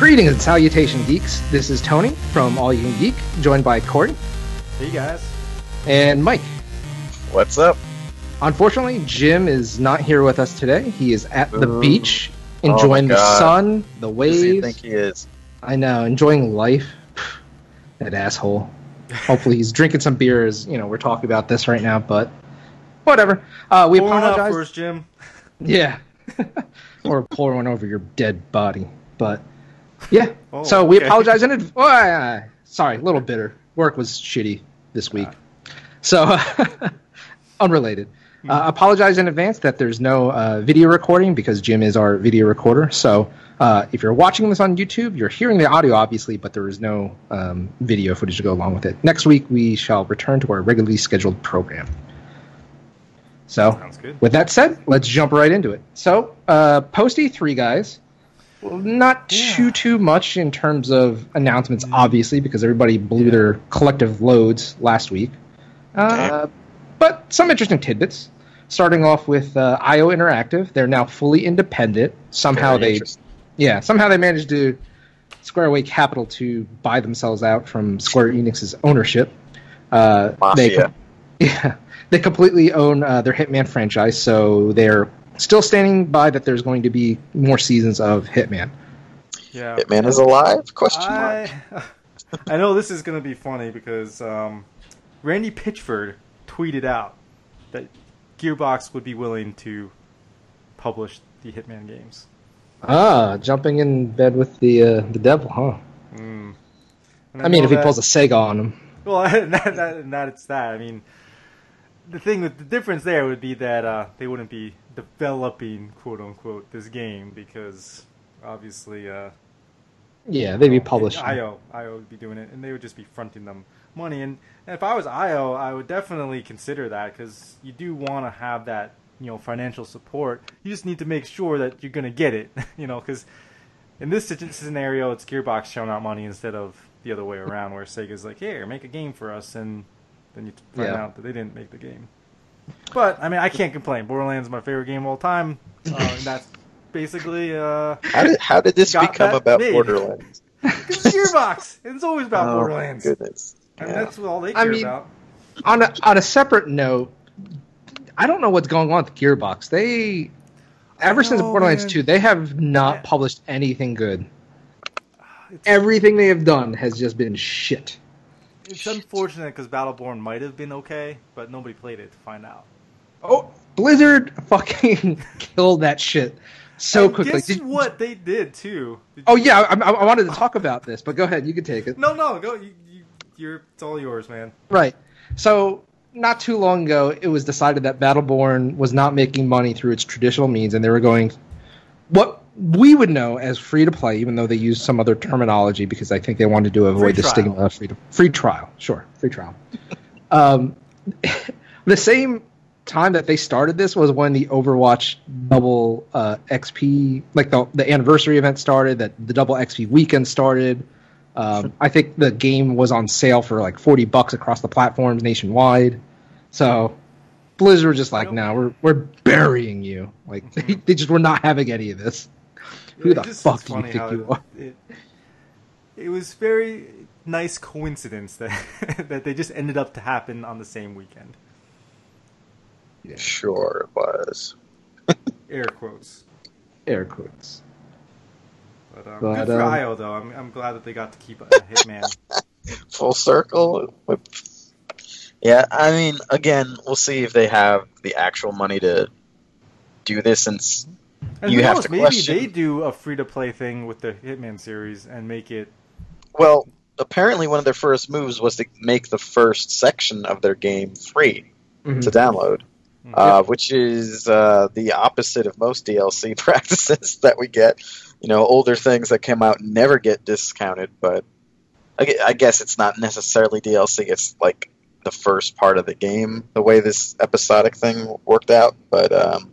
Greetings and salutation, geeks. This is Tony from All You Can Geek, joined by Corey Hey guys. and Mike. What's up? Unfortunately, Jim is not here with us today. He is at the Ooh. beach, Oh enjoying the sun, the Who does he waves. think he is? I know, enjoying life. that asshole. Hopefully, he's drinking some beers. you know we're talking about this right now. But whatever. Uh, we Pouring out apologize. first, Jim. Yeah. or pour one over your dead body. But yeah. Oh, so we okay. apologize in advance. Oh, uh, sorry, a little bitter. Work was shitty this week. So unrelated. Hmm. Uh, apologize in advance that there's no uh, video recording because Jim is our video recorder. So uh, if you're watching this on YouTube, you're hearing the audio obviously, but there is no um, video footage to go along with it. Next week we shall return to our regularly scheduled program. So Sounds good. with that said, let's jump right into it. So, uh, post E3, guys. Not too Yeah. too much in terms of announcements, obviously, because everybody blew their collective loads last week. Uh, but some interesting tidbits. Starting off with uh, IO Interactive, they're now fully independent. Somehow Very they, yeah, somehow they managed to square away capital to buy themselves out from Square Enix's ownership. Uh, they Mafia. yeah, they completely own uh, their Hitman franchise, so they're still standing by that there's going to be more seasons of Hitman. Yeah. Hitman is alive? Question mark. I I know this is gonna be funny because um, Randy Pitchford tweeted out that Gearbox would be willing to publish the Hitman games. Ah, jumping in bed with the uh, the devil, huh? Mm. And I mean, know if he pulls a Sega on him. Well, not, not, not it's that. I mean, the thing with the difference there would be that uh, they wouldn't be developing quote unquote this game because obviously uh, Yeah, they'd be publishing. IO IO would be doing it, and they would just be fronting them money. And, and if I was IO, I would definitely consider that because you do want to have that you know financial support. You just need to make sure that you're gonna get it. You know, because in this scenario, it's Gearbox showing out money instead of the other way around, where Sega's like, "Here, make a game for us," and then you find Yeah. out that they didn't make the game. But I mean, I can't complain. Borderlands is my favorite game of all time. Uh, and that's basically uh, How did, how did this become about made. Borderlands? it's Gearbox. It's always about oh, Borderlands. my goodness. And Yeah. that's all they I care mean- about. on a on a separate note, I don't know what's going on with Gearbox. They ever since Borderlands man. 2, they have not Yeah. published anything good. It's, Everything they have done has just been shit. It's unfortunate because Battleborn might have been okay, but nobody played it to find out. Oh, Blizzard fucking killed that shit so And quickly. Guess Did- what they did too? Did Oh you- yeah, I, I, I wanted to talk about this, but go ahead, you can take it. No, no, go. You, you, you're. It's all yours, man. Right. So not too long ago, it was decided that Battleborn was not making money through its traditional means, and they were going what we would know as free to play, even though they used some other terminology because I think they wanted to avoid the trial. stigma of free to, free trial. Sure, free trial. um, the same time that they started this was when the Overwatch double uh, XP, like the the anniversary event started, that the double XP weekend started. Um, I think the game was on sale for like forty bucks across the platforms nationwide. So Blizzard was just like, Nope. "No, we're we're burying you." Like they, they just were not having any of this. Who the just- fuck it's do you funny think how you are? It, it was very nice coincidence that that they just ended up to happen on the same weekend. Yeah. Sure it was. Air quotes. Air quotes. But, um, But, good for um, IO though. I'm, I'm glad that they got to keep a Hitman. Full circle. Yeah, I mean, again, we'll see if they have the actual money to do this since And You who have knows, to maybe question- they do a free to play thing with the Hitman series and make it. Well, apparently one of their first moves was to make the first section of their game free Mhm. to download, Hmm. uh, which is uh, the opposite of most DLC practices that we get. You know, older things that come out never get discounted, but I I guess it's not necessarily DLC. It's like the first part of the game, the way this episodic thing worked out. But um,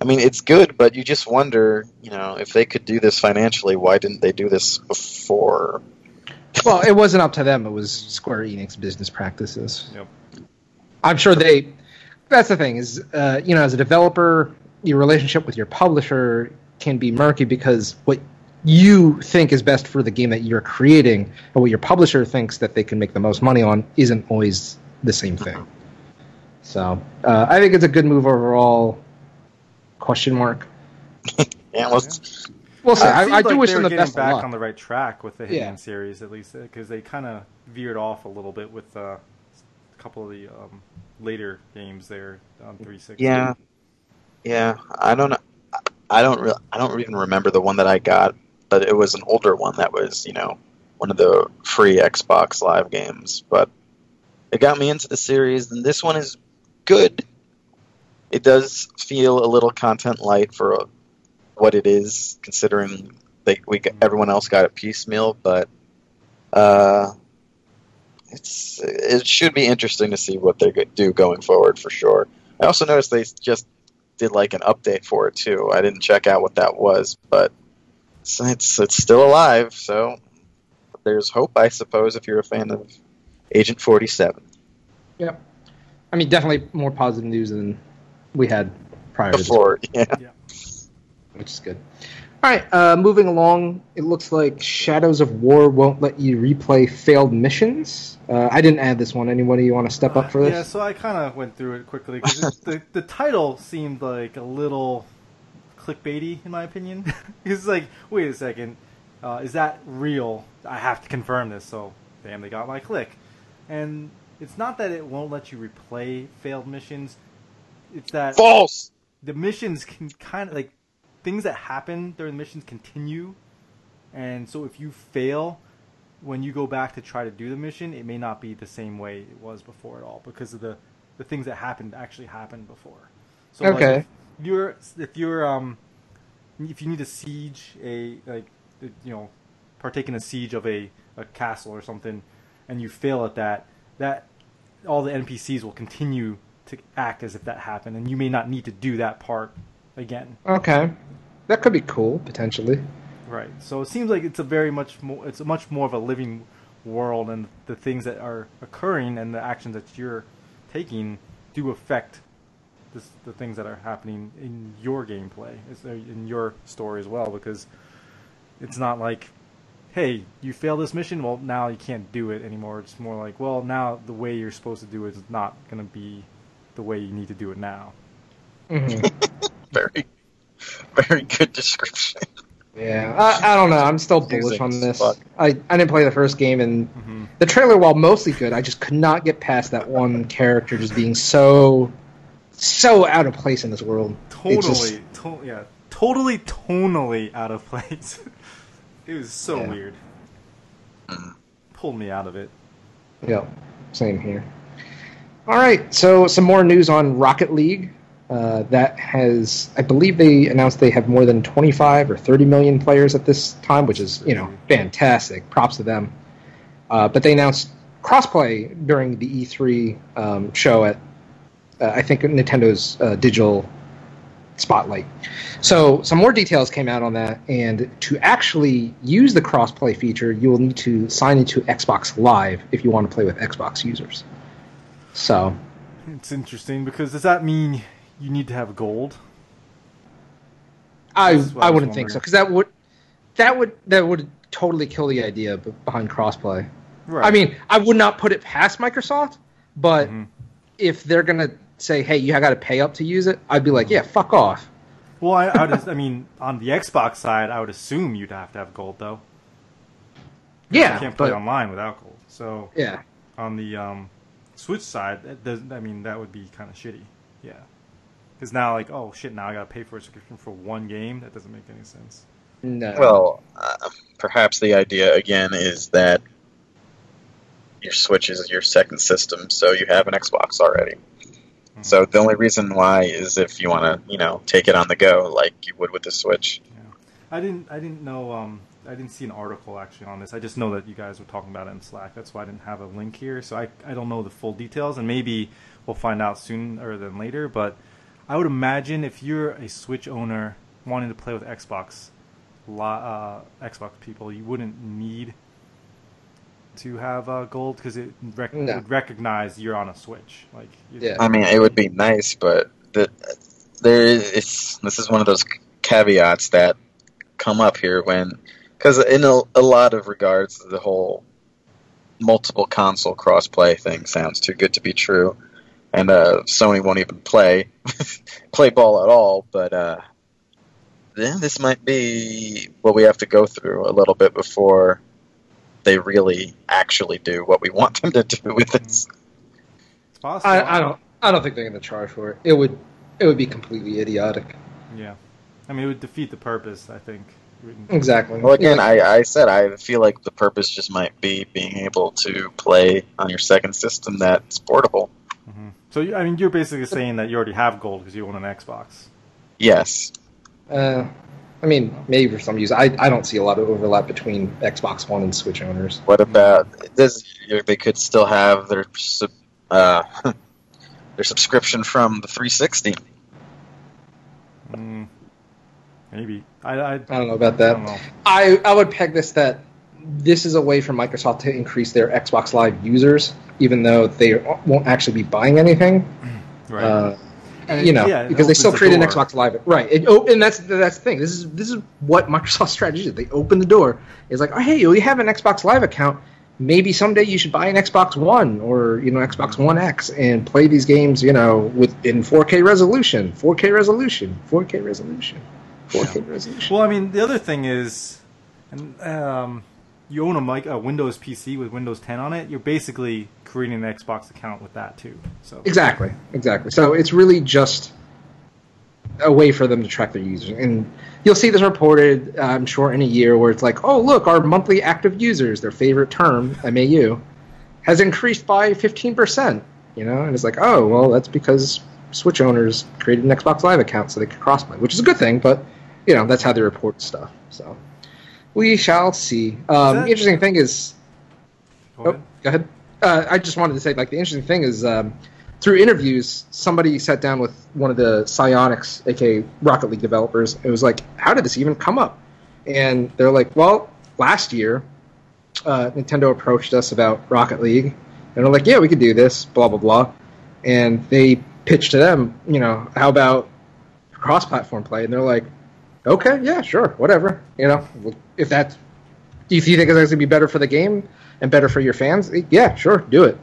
I mean, it's good, but you just wonder, you know, if they could do this financially, why didn't they do this before? Well, it wasn't up to them. It was Square Enix business practices. Yep. I'm sure they. That's the thing is, uh, you know, as a developer, your relationship with your publisher can be murky because what you think is best for the game that you're creating and what your publisher thinks that they can make the most money on isn't always the same thing. So uh, I think it's a good move overall. Question mark. Yeah, let's. We'll see. It I, seems I do like wish them were the getting best back luck. on the right track with the Hitman Yeah. series, at least, because they kind of veered off a little bit with uh, a couple of the um, later games there on 360. Yeah, yeah. I don't know. I don't. Re- I don't even remember the one that I got, but it was an older one that was, you know, one of the free Xbox Live games. But it got me into the series, and this one is good. It does feel a little content light for what it is, considering they we everyone else got it piecemeal. But uh, it's it should be interesting to see what they do going forward for sure. I also noticed they just did like an update for it too. I didn't check out what that was, but it's it's, still alive. So there's hope, I suppose, if you're a fan of Agent Forty Seven. Yep. I mean, definitely more positive news than we had prior to this, Before, yeah, which is good. All right, uh, moving along. It looks like Shadows of War won't let you replay failed missions. Uh, I didn't add this one. Anybody you want to step up for this? Yeah, so I kind of went through it quickly because the the title seemed like a little clickbaity in my opinion. it's like, wait a second, uh, is that real? I have to confirm this. So, bam, they got my click, and it's not that it won't let you replay failed missions. It's that false. the missions can kind of like things that happen during the missions continue, and so if you fail when you go back to try to do the mission, it may not be the same way it was before at all because of the the things that happened actually happened before. So like, Okay. if you're if you're um if you need to siege a like you know partake in a siege of a, a castle or something and you fail at that that all the npcs will continue to act as if that happened and you may not need to do that part again. Okay, that could be cool potentially. right. So it seems like it's a very much more it's a much more of a living world and the things that are occurring and the actions that you're taking do affect this, the things that are happening in your gameplay uh, in your story as well because it's not like hey you failed this mission well now you can't do it anymore. It's more like well now the way you're supposed to do it is not going to be the way you need to do it now hmm Very, very good description. Yeah, I, I don't know. I'm still bullish on this. I, I didn't play the first game, and Mhm. the trailer, while mostly good, I just could not get past that one character just being so so out of place in this world. It's just- totally to- yeah totally tonally out of place it was so Yeah. weird pulled me out of it Yeah, same here. All right, so some more news on Rocket League. Uh, that has, I believe, they announced they have more than 25 or 30 million players at this time, which is you know fantastic. Props to them. Uh, but they announced crossplay during the E3 um, show at, uh, I think, Nintendo's uh, digital spotlight. So some more details came out on that, and to actually use the crossplay feature, you will need to sign into Xbox Live if you want to play with Xbox users. So it's interesting because does that mean you need to have gold I I wouldn't think so because that would that would that would totally kill the idea behind crossplay. right I mean, I would not put it past Microsoft, but Mhm. if they're gonna say, "Hey, you got to pay up to use it," I'd be like, "Yeah, fuck off." well I, I, would, I mean on the xbox side i would assume you'd have to have gold though Yeah, you can't play but online without gold so yeah, on the um, Switch side, that doesn't. I mean, that would be kind of shitty. Yeah. Because now, like, oh shit, now I gotta pay for a subscription for one game? That doesn't make any sense. no. Well, uh, perhaps the idea again is that your Switch is your second system, so you have an Xbox already. Mm-hmm. So the only reason why is if you want to, you know, take it on the go like you would with the Switch. I didn't, I didn't know, um, I didn't see an article actually on this. I just know that you guys were talking about it in Slack. That's why I didn't have a link here. So I, I don't know the full details, and maybe we'll find out sooner than later. But I would imagine if you're a Switch owner wanting to play with Xbox, uh, Xbox people, you wouldn't need to have uh, gold because it rec- No. would recognize you're on a Switch. Like, Yeah. I mean, it would be nice, but the, there is it's, this is one of those caveats that come up here when because in a, a lot of regards the whole multiple console crossplay thing sounds too good to be true and uh, Sony won't even play play ball at all but uh, then this might be what we have to go through a little bit before they really actually do what we want them to do with this. It's possible. I, I don't. I don't think they're going to charge for it. It would. It would be completely idiotic. Yeah, I mean it would defeat the purpose. I think. Exactly. Well, again, I, I said I feel like the purpose just might be being able to play on your second system that's portable. hmm So I mean, you're basically saying that you already have gold because you own an Xbox. Yes. Uh, I mean, maybe for some use. I, I don't see a lot of overlap between Xbox One and Switch owners. What about this? They could still have their sub- uh, their subscription from the 360. Mm, maybe. I, I, I don't know about that. don't know. I, I would peg this that this is a way for Microsoft to increase their Xbox Live users, even though they won't actually be buying anything. Right. Uh, you know, yeah, because they still the create an. Xbox Live, right? It, oh, and that's that's the thing. This is this is what Microsoft's strategy is. They open the door. It's like, oh, hey, you have an Xbox Live account. Maybe someday you should buy an Xbox One or you know Xbox One X and play these games, you know, with in 4K resolution, 4K resolution, 4K resolution. Well, I mean, the other thing is, and, um, you own a, mic, a Windows PC with Windows 10 on it. You're basically creating an Xbox account with that too. So Exactly, exactly. So it's really just a way for them to track their users, and you'll see this reported, uh, I'm sure, in a year where it's like, oh, look, our monthly active users, their favorite term, MAU, has increased by 15%. You know, and it's like, oh, well, that's because Switch owners created an Xbox Live account so they could crossplay, which is a good thing, but you know, that's how they report stuff. So we shall see. Um, that- interesting thing is, Go Oh, ahead. go ahead. Uh, I just wanted to say, like, the interesting thing is, um, through interviews, somebody sat down with one of the Psyonix, aka Rocket League developers. It was like, how did this even come up? And they're like, well, last year, uh, Nintendo approached us about Rocket League, and they're like, yeah, we could do this, blah blah blah. And they pitched to them, you know, how about cross-platform play? And they're like, okay, yeah, sure, whatever. You know, if that do you think it's going to be better for the game and better for your fans? Yeah, sure, do it.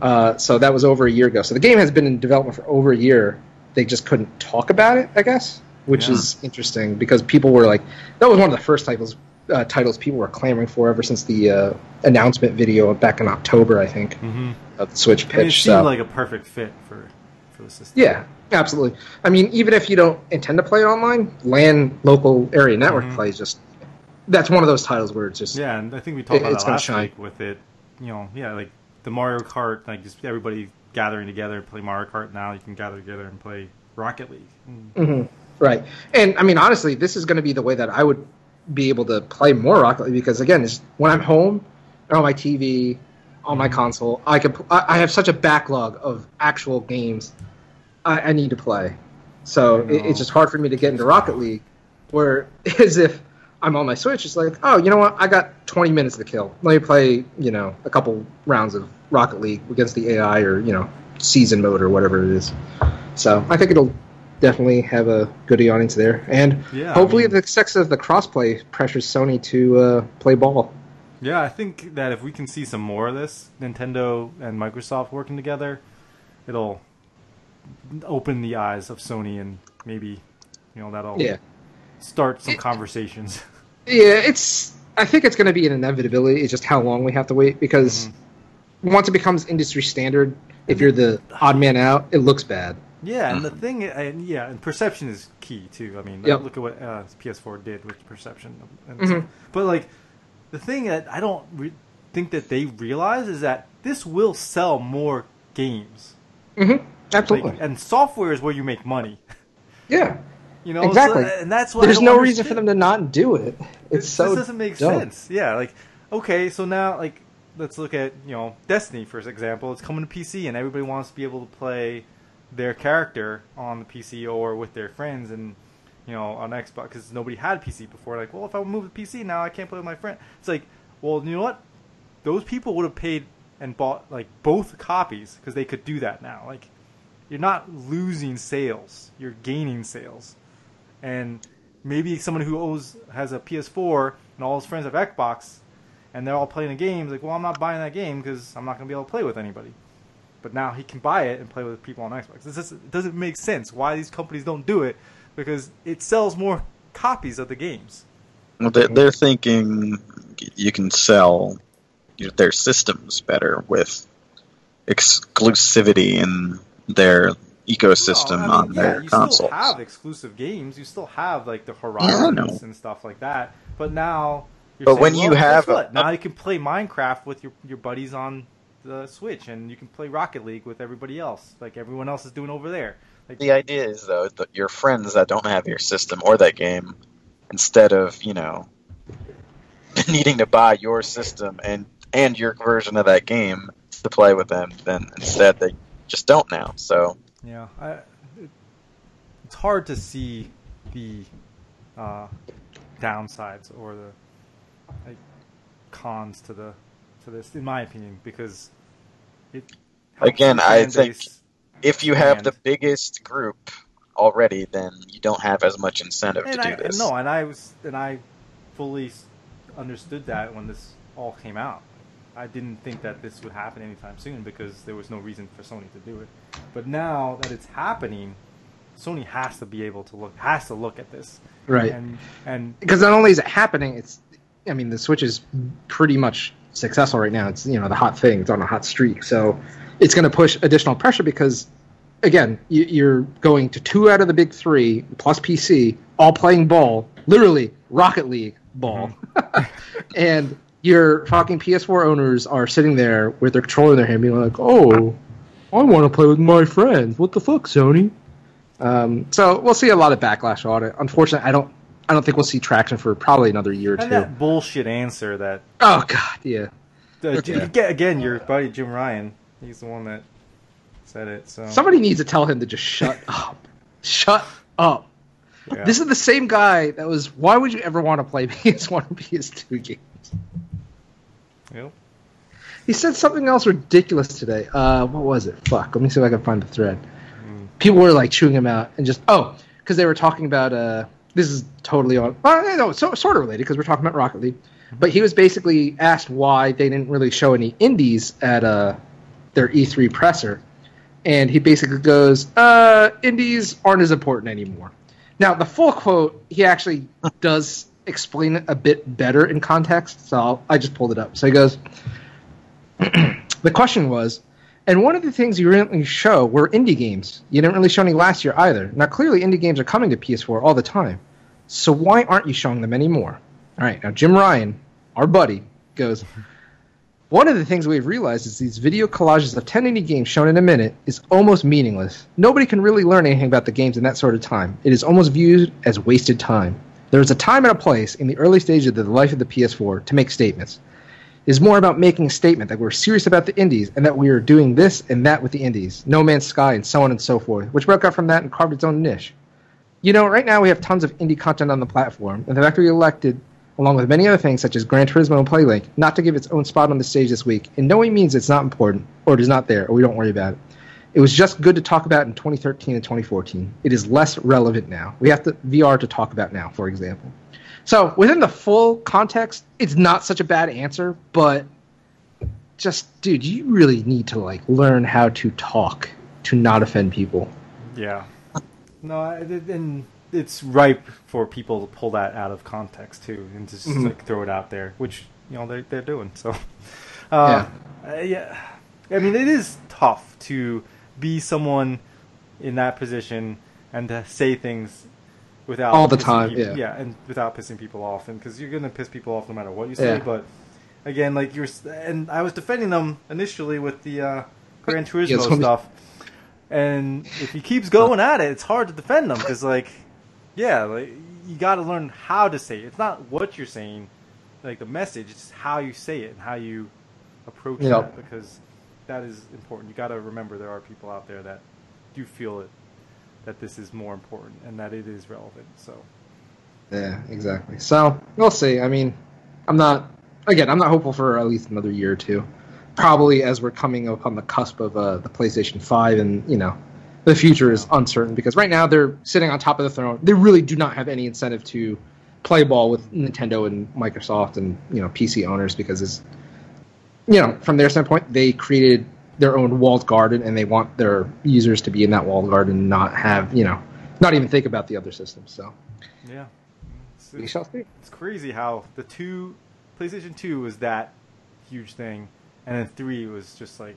Uh, so that was over a year ago. So the game has been in development for over a year. They just couldn't talk about it, I guess, which Yeah. is interesting because people were like, that was one of the first titles uh, titles people were clamoring for ever since the uh, announcement video back in October, I think, Mhm. of the Switch I mean, it pitch. seemed so. like a perfect fit for for the system. Yeah, absolutely. I mean, even if you don't intend to play it online, LAN local area network Mhm. play is just that's one of those titles where it's just Yeah, and I think we talked It- about it's that last shine. week with it. You know, yeah, like the Mario Kart, like just everybody gathering together and play Mario Kart. Now you can gather together and play Rocket League. Mm. hmm Right. And I mean, honestly, this is going to be the way that I would be able to play more Rocket League because, again, it's, when I'm home on my TV, on my console, I can. I have such a backlog of actual games I, I need to play. So it, it's just hard for me to get into Rocket League. Where as if I'm on my Switch, it's like, oh, you know what? I got 20 minutes to kill. Let me play, you know, a couple rounds of Rocket League against the AI or you know, season mode or whatever it is. So I think it'll definitely have a good audience there, and Yeah, I hopefully mean- the success of the crossplay pressures Sony to uh, play ball. Yeah, I think that if we can see some more of this, Nintendo and Microsoft working together, it'll open the eyes of Sony and maybe you know that'll Yeah, start some It- conversations. yeah. It's I think it's going to be an inevitability. It's just how long we have to wait because Mm-hmm. once it becomes industry standard, if you're the odd man out, it looks bad. Yeah, and the thing, and yeah, and perception is key too. I mean, Yep. look at what uh, PS4 did with perception. And Mhm. But like, the thing that I don't re- think that they realize is that this will sell more games. Hmm Like, Absolutely. and software is where you make money. yeah. You know, Exactly. So, and that's why There's no reason for them to not do it. It's This- so this doesn't make dumb. sense. Yeah, like okay, so now like let's look at you know Destiny for example. It's coming to PC, and everybody wants to be able to play their character on the PC or with their friends, and you know on Xbox because nobody had PC before. Like, well, if I move to PC now, I can't play with my friend. It's like, well, you know what? Those people would have paid and bought like both copies because they could do that now. Like, you're not losing sales; you're gaining sales, and maybe someone who owes has a PS4 and all his friends have Xbox, and they're all playing the games. Like, well, I'm not buying that game because I'm not going to be able to play with anybody. But now he can buy it and play with people on Xbox. This just, it doesn't make sense why these companies don't do it because it sells more copies of the games. Well, they're, thinking you can sell their systems better with exclusivity in their ecosystem No, I mean, on yeah, their you consoles. still have exclusive games. You still have like the Horizons know. and stuff like that. But now, you're But saying, when you well, guess have a- what? now you can play Minecraft with your your buddies on the Switch, and you can play Rocket League with everybody else, like everyone else is doing over there. Like, The idea is though that your friends that don't have your system or that game, instead of you know needing to buy your system and and your version of that game to play with them, then instead they just don't now. So Yeah, I, it, it's hard to see the uh, downsides or the like, cons to the to this, in my opinion, because it Again, I think- if you have the biggest group already, then you don't have as much incentive and to I do this. no, and I was and I fully understood that when this all came out. I didn't think that this would happen anytime soon because there was no reason for Sony to do it. But now that it's happening, Sony has to be able to look has to look at this Right. and and because not only is it happening, it's I mean the Switch is pretty much successful right now. It's you know the hot thing. It's on a hot streak, so it's going to push additional pressure because again you, you're going to two out of the big three plus PC all playing ball, literally Rocket League ball, mm-hmm. and your fucking PS4 owners are sitting there with their controller in their hand, being like, "Oh, I want to play with my friends. What the fuck, Sony?" Um, so we'll see a lot of backlash on it. Unfortunately, I don't. I don't think we'll see traction for probably another year or And two. that bullshit answer that Oh God, yeah. uh, again, your buddy Jim Ryan, he's the one that said it. So Somebody needs to tell him to just shut up. Shut up. yeah. This is the same guy that was. Why would you ever want to play PS1 or PS2 games? He said something else ridiculous today. Uh, what was it? Fuck. Let me see if I can find the thread. Hmm. People were like chewing him out and just oh, because they were talking about uh, this is totally on. Uh, no, so, sort of related because we're talking about Rocket League. But he was basically asked why they didn't really show any indies at uh, their E3 presser, and he basically goes, uh, "Indies aren't as important anymore." Now, the full quote he actually does explain it a bit better in context, so I'll, I just pulled it up. So he goes, "The question was." And one of the things you didn't really show were indie games. You didn't really show any last year either. Now, clearly, indie games are coming to PS4 all the time. So why aren't you showing them anymore? All right, now Jim Ryan, our buddy, goes. One of the things we've realized is these video collages of 10 indie games shown in a minute is almost meaningless. Nobody can really learn anything about the games in that sort of time. It is almost viewed as wasted time. There is a time and a place in the early stages of the life of the PS4 to make statements. Is more about making a statement that we're serious about the indies and that we are doing this and that with the indies, No Man's Sky, and so on and so forth, which broke out from that and carved its own niche. You know, right now we have tons of indie content on the platform, and the fact we elected, along with many other things such as Gran Turismo and PlayLink, not to give its own spot on the stage this week, in no way means it's not important, or it is not there, or we don't worry about it. It was just good to talk about in 2013 and 2014. It is less relevant now. We have the VR to talk about now, for example. So within the full context, it's not such a bad answer, but just dude, you really need to like learn how to talk to not offend people. Yeah. No, and it's ripe for people to pull that out of context too, and just Mhm. like throw it out there, which you know they're they're doing. So, uh, uh, yeah. I mean, it is tough to be someone in that position and to say things without All the time, people- yeah. and without pissing people off, and because you're gonna piss people off no matter what you say. Yeah. But again, like you're, and I was defending them initially with the uh, Gran Yeah, Turismo so- stuff. And if he keeps going at it, it's hard to defend them because, like, yeah, like you got to learn how to say it. It's not what you're saying, like the message. It's how you say it and how you approach Yep. that because that is important. You got to remember there are people out there that do feel it, that this is more important and that it is relevant. So Yeah, exactly. So we'll see. I mean, I'm not. Again, I'm not hopeful for at least another year or two. Probably as we're coming up on the cusp of uh, the PlayStation Five, and you know, the future is uncertain because right now they're sitting on top of the throne. They really do not have any incentive to play ball with Nintendo and Microsoft and you know PC owners because it's you know from their standpoint they created their own walled garden and they want their users to be in that walled garden and not have you know not even think about the other systems. So Yeah. It's, we shall see. it's crazy how the two PlayStation Two was that huge thing, and then three was just like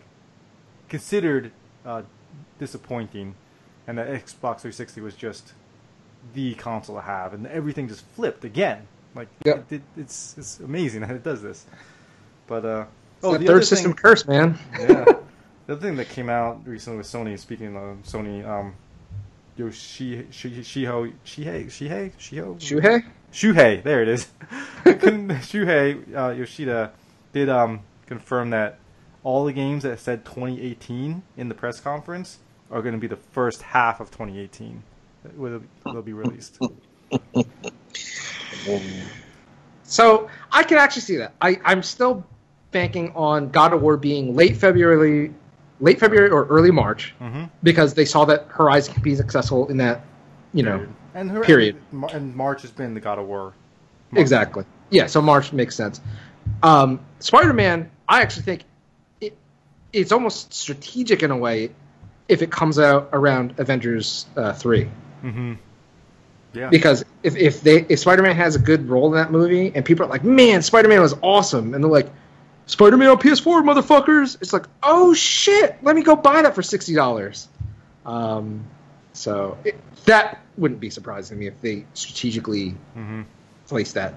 considered uh, disappointing, and the Xbox 360 was just the console to have, and everything just flipped again. Like Yep. it, it, it's it's amazing that it does this. But uh, Oh, the the other third system thing- curse, man. yeah. The other thing that came out recently with Sony, speaking of Sony, um, Yoshi, Shi, Shiho, Shihei, Shihei, Shiho, Shuhei? Shuhei, there it is. Shuhei uh, Yoshida did um, confirm that all the games that said 2018 in the press conference are going to be the first half of 2018. that Will will be released. So I can actually see that. I, I'm still banking on God of War being late February, late February or early March mm-hmm. because they saw that Horizon could be successful in that, you know, and her, period. And March has been the God of War. month. exactly. Yeah, so March makes sense. Um, Spider-Man, I actually think it, it's almost strategic in a way if it comes out around Avengers uh, three. Mm-hmm. Yeah. because if if they if Spider-Man has a good role in that movie and people are like, man, Spider-Man was awesome, and they're like, Spider-Man on PS4, motherfuckers, it's like, oh shit, let me go buy that for sixty dollars. Um, so it, that wouldn't be surprising to me if they strategically mm-hmm. place that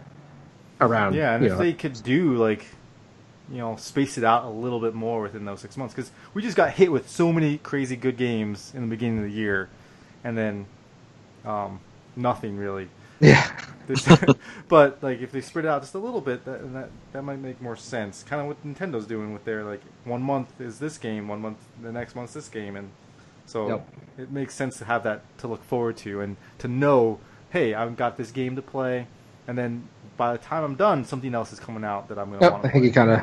around. Yeah, and if know, they could do like, you know, space it out a little bit more within those six months, because we just got hit with so many crazy good games in the beginning of the year, and then um, nothing really. Yeah, but like, if they spread it out just a little bit, that that, that might make more sense. Kind of what Nintendo's doing with their like one month is this game, one month the next month's this game, and so Yep. it makes sense to have that to look forward to and to know, hey, I've got this game to play, and then by the time I'm done, something else is coming out that I'm gonna Yep, want I think play. you kind of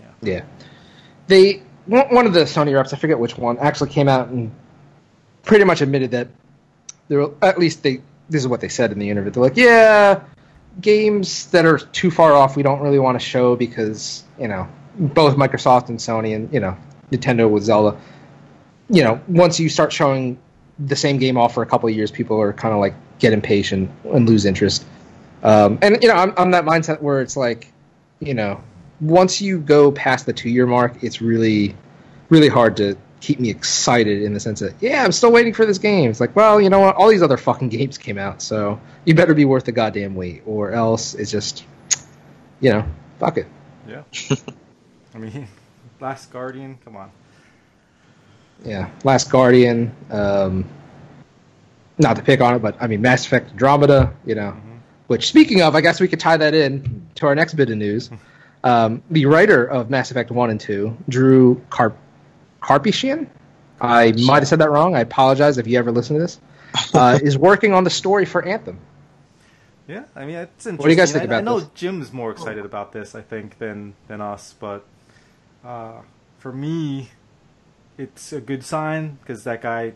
yeah. Yeah. They one one of the Sony reps, I forget which one, actually came out and pretty much admitted that there were, at least they this is what they said in the interview. They're like, yeah, games that are too far off we don't really want to show because, you know, both Microsoft and Sony and, you know, Nintendo with Zelda, you know, once you start showing the same game off for a couple of years, people are kind of like get impatient and lose interest. Um, and you know, I'm, I'm that mindset where it's like, you know, once you go past the two year mark, it's really, really hard to keep me excited in the sense that, yeah, I'm still waiting for this game. It's like, well, you know what? All these other fucking games came out, so you better be worth the goddamn wait, or else it's just, you know, fuck it. Yeah. I mean, Last Guardian, come on. Yeah, Last Guardian. Um, not to pick on it, but I mean, Mass Effect Andromeda. You know, which speaking of, I guess we could tie that in to our next bit of news. Um, the writer of Mass Effect One and Two, Drew Carp Karpyshyn. I might have said that wrong. I apologize if you ever listen to this. Uh, is working on the story for Anthem. Yeah, I mean, it's interesting. do you guys think I, about I know this? Jim's more excited about this, I think, than than us. But uh, for me, it's a good sign because that guy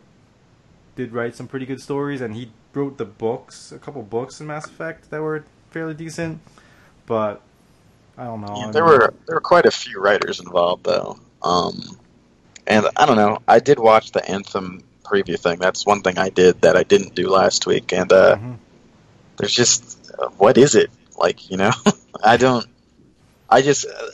did write some pretty good stories, and he wrote the books, a couple books in Mass Effect that were fairly decent. But I don't know. Yeah, I there mean- were there were quite a few writers involved though. Um, and I don't know. I did watch the Anthem preview thing. That's one thing I did that I didn't do last week. And uh, Mhm. there's just uh, what is it like? You know, I don't. I just uh,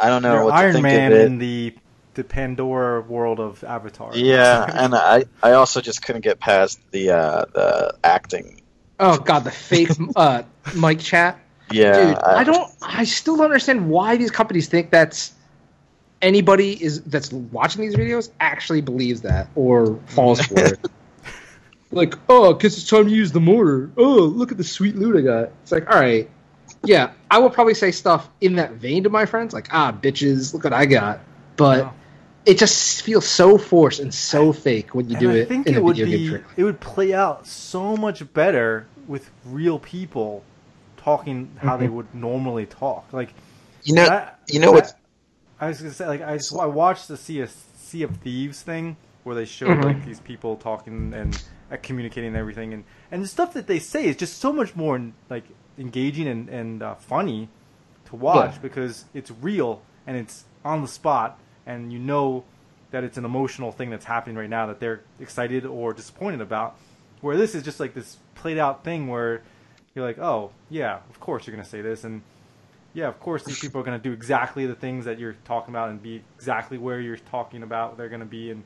I don't know what Iron to think Man of it. in the the Pandora world of Avatar. Yeah, and I I also just couldn't get past the uh, the acting. Oh God, the fake uh, mic chat. Yeah, Dude, I don't. I still don't understand why these companies think that's anybody is that's watching these videos actually believes that or falls for it. Like, oh, because it's time to use the mortar. Oh, look at the sweet loot I got. It's like, all right, yeah, I will probably say stuff in that vein to my friends, like, ah, bitches, look what I got. But Wow. it just feels so forced and so fake when you And do I it think in it a would video game be trailer. it would play out so much better with real people talking how they Mhm. would normally talk. Like You know, that- you know what's that- I was gonna say like I watched the Sea of, sea of Thieves thing where they show Mhm. like these people talking and uh, communicating and everything, and and the stuff that they say is just so much more like engaging and and uh, funny to watch Yeah. because it's real and it's on the spot, and you know that it's an emotional thing that's happening right now that they're excited or disappointed about. Where this is just like this played out thing where you're like, oh yeah, of course you're gonna say this, and yeah, of course these people are gonna do exactly the things that you're talking about and be exactly where you're talking about they're gonna be, and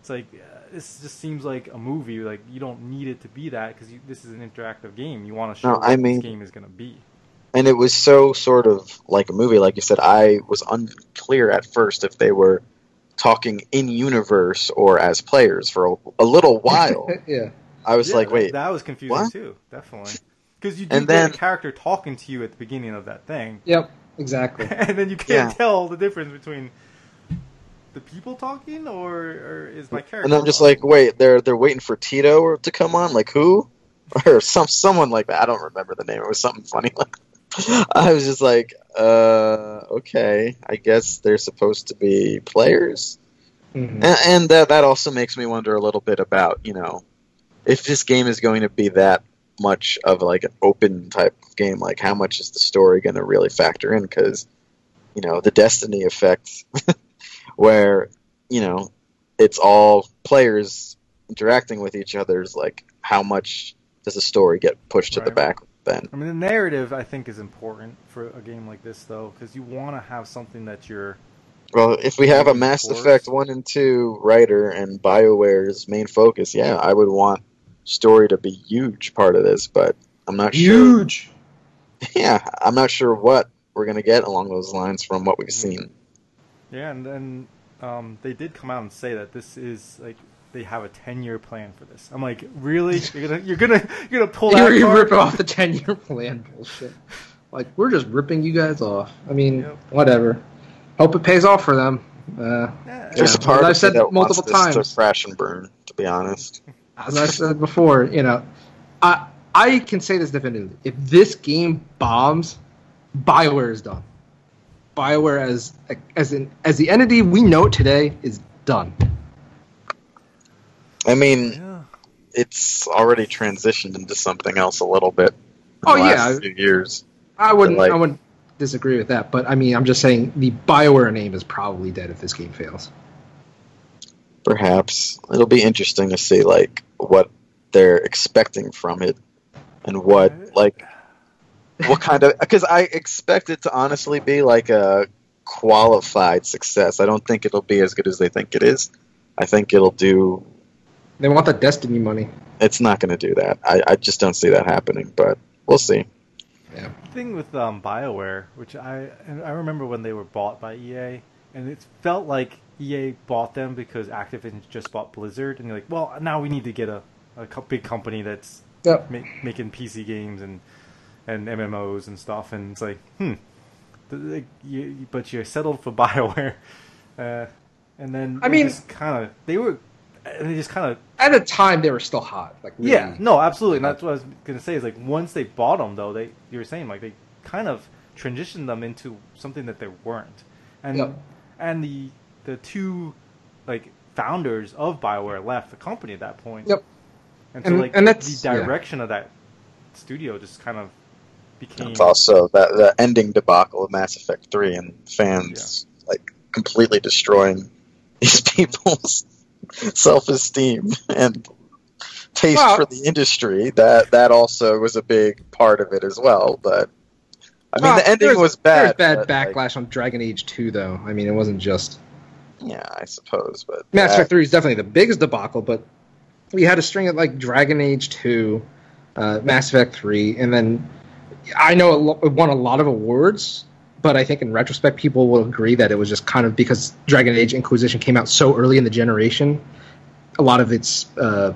it's like uh, this just seems like a movie. Like you don't need it to be that because this is an interactive game. You want to show No, what I mean- this game is gonna be. and it was so sort of like a movie like you said i was unclear at first if they were talking in universe or as players for a, a little while yeah. i was Yeah, like wait that was confusing what? too, definitely. Because you do And get then- a character talking to you at the beginning of that thing, Yep. Exactly. and then you can't Yeah. tell the difference between the people talking or, or is my character. and i'm just talking? like wait they're they're waiting for tito to come on like who or some someone like that i don't remember the name it was something funny like i was just like uh okay i guess they're supposed to be players Mhm. And, and that that also makes me wonder a little bit about you know if this game is going to be that much of like an open type game. Like how much is the story going to really factor in? Because you know the Destiny effect, where you know it's all players interacting with each other. Is like how much does the story get pushed to the back then? I mean, the narrative I think is important for a game like this, though, because you want to have something that you're. Well, if we have a Mass. Effect one and two writer and Bioware's main focus, yeah, I would want story to be huge part of this, but I'm not sure. Huge. Yeah, I'm not sure what we're gonna get along those lines from what we've Mhm. seen. Yeah, and then um, they did come out and say that this is like they have a ten year plan for this. I'm like, really? You're gonna you're gonna you're gonna pull You're, that you're card? ripping off the ten year plan bullshit. Like we're just ripping you guys off. I mean, Yep. whatever. Hope it pays off for them. Uh, Yeah, There's Yeah, a part I've said that multiple wants this times. to crash and burn. To be honest, as I said before, you know, I I can say this definitively. If this game bombs, Bioware is done. Bioware as as an as the entity we know today is done. I mean, yeah. it's already transitioned into something else a little bit. In Oh, the last yeah. few years. I wouldn't like- I wouldn't disagree with that, but I mean I'm just saying the Bioware name is probably dead if this game fails. Perhaps it'll be interesting to see like what they're expecting from it, and what like what kind of because I expect it to honestly be like a qualified success. I don't think it'll be as good as they think it is. I think it'll do. They want the Destiny money. It's not going to do that. I, I just don't see that happening. But we'll see. The thing with um, Bioware, which I and I remember when they were bought by EA, and it felt like EA bought them because Activision just bought Blizzard, and they're like, well, now we need to get a, a big company that's Yep. ma- making PC games and and MMOs and stuff, and it's like, hmm, th- th- you, but you're settled for Bioware, uh, and then I mean- kind of they were, and they just kind of At the time they were still hot. Like really. yeah, no, absolutely. And that's what I was gonna say. Is like once they bought them, though, they you were saying like they kind of transitioned them into something that they weren't, and Yep. and the the two like founders of Bioware left the company at that point. Yep. And so And- like and that's- the yeah. direction of that studio just kind of became It's also that the ending debacle of Mass Effect Three and fans like completely destroying these people's self esteem and taste Well- for the industry. That that also was a big part of it as well. But I mean, Well, the ending was bad. There's bad but, like, backlash on Dragon Age 2, though. I mean, it wasn't just yeah, I suppose. But Mass Effect 3 is definitely the biggest debacle, but we had a string of like Dragon Age 2, uh, Mass Effect 3, and then I know it, won a lot of awards, but I think in retrospect, people will agree that it was just kind of because Dragon Age Inquisition came out so early in the generation. A lot of its, uh,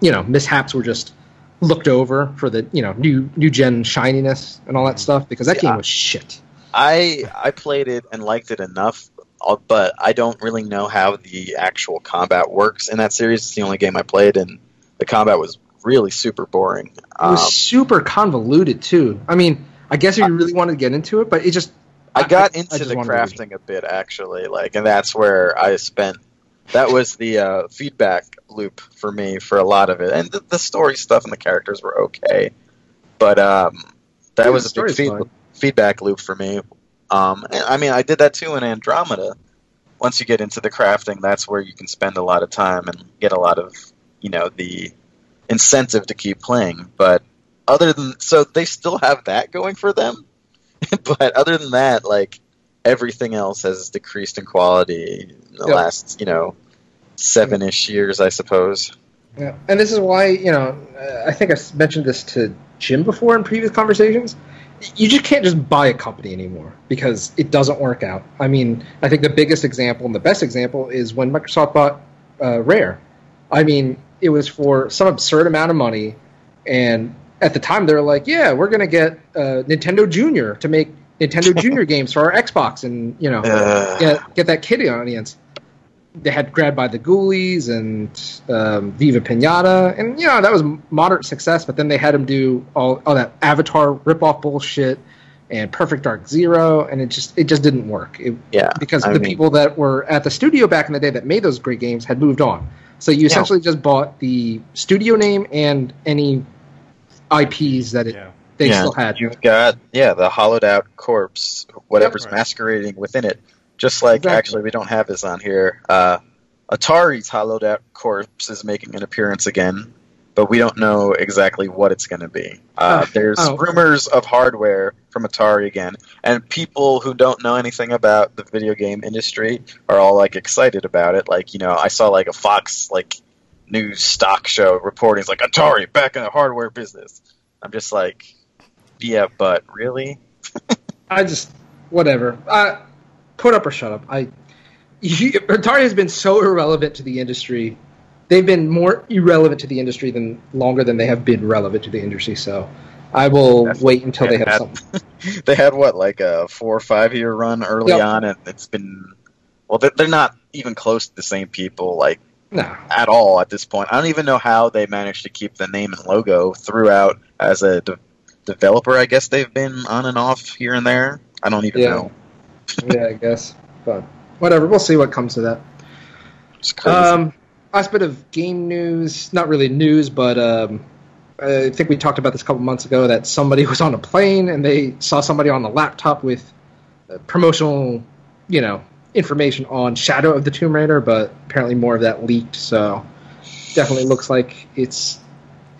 you know, mishaps were just looked over for the you know new new gen shininess and all that stuff because that Yeah. game was shit. I I played it and liked it enough, but I don't really know how the actual combat works in that series. It's the only game I played, and the combat was really super boring. It was Um, super convoluted too. I mean, I guess if you really wanted to get into it, but it just I got I into just the wanted to leave. crafting a bit actually, like, and that's where I spent that was the uh, feedback loop for me for a lot of it, and the, the story stuff and the characters were okay, but um, that Yeah, was a big feed, feedback loop for me. Um, and, I mean, I did that too in Andromeda. Once you get into the crafting, that's where you can spend a lot of time and get a lot of you know the incentive to keep playing. But other than so, they still have that going for them. but other than that, like everything else has decreased in quality in the Yep. last you know seven ish years, I suppose. Yeah, and this is why you know I think I s- mentioned this to Jim before in previous conversations. You just can't just buy a company anymore because it doesn't work out. I mean, I think the biggest example and the best example is when Microsoft bought uh, Rare. I mean, it was for some absurd amount of money, and at the time they were like, "Yeah, we're going to get uh, Nintendo Junior to make Nintendo Junior games for our Xbox," and you know, Uh, get get that kitty audience. They had Grabbed by the Ghoulies and um, Viva Pinata, and you know that was moderate success. But then they had him do all, all that Avatar ripoff bullshit and Perfect Dark Zero, and it just it just didn't work. It, yeah, because I the mean- people that were at the studio back in the day that made those great games had moved on. So you essentially just bought the studio name and any IPs that it, Yeah. they yeah, still had. You've got yeah the hollowed out corpse, whatever's Right. masquerading within it. Just like Exactly. actually, we don't have this on here. Uh, Atari's hollowed out corpse is making an appearance again, but we don't know exactly what it's going to be. Uh, Oh, there's oh. rumors of hardware from Atari again, and people who don't know anything about the video game industry are all like excited about it. Like you know, I saw like a Fox like news stock show reporting it's like Atari back in the hardware business. I'm just like, yeah, but really? I just whatever. Uh, put up or shut up. I you, Atari has been so irrelevant to the industry. They've been more irrelevant to the industry than longer than they have been relevant to the industry. So I will That's- wait until they have that- something. they had what like a four or five year run early Yep. on, and it's been well, they're, they're not even close to the same people like No, at all at this point. I don't even know how they managed to keep the name and logo throughout as a de- developer. I guess they've been on and off here and there. I don't even Yeah. know. Yeah, I guess, but whatever. We'll see what comes of that. It's crazy. Um, last bit of game news, not really news, but um, I think we talked about this a couple months ago that somebody was on a plane and they saw somebody on a laptop with uh, promotional, you know, information on Shadow of the Tomb Raider, but apparently more of that leaked. So definitely looks like it's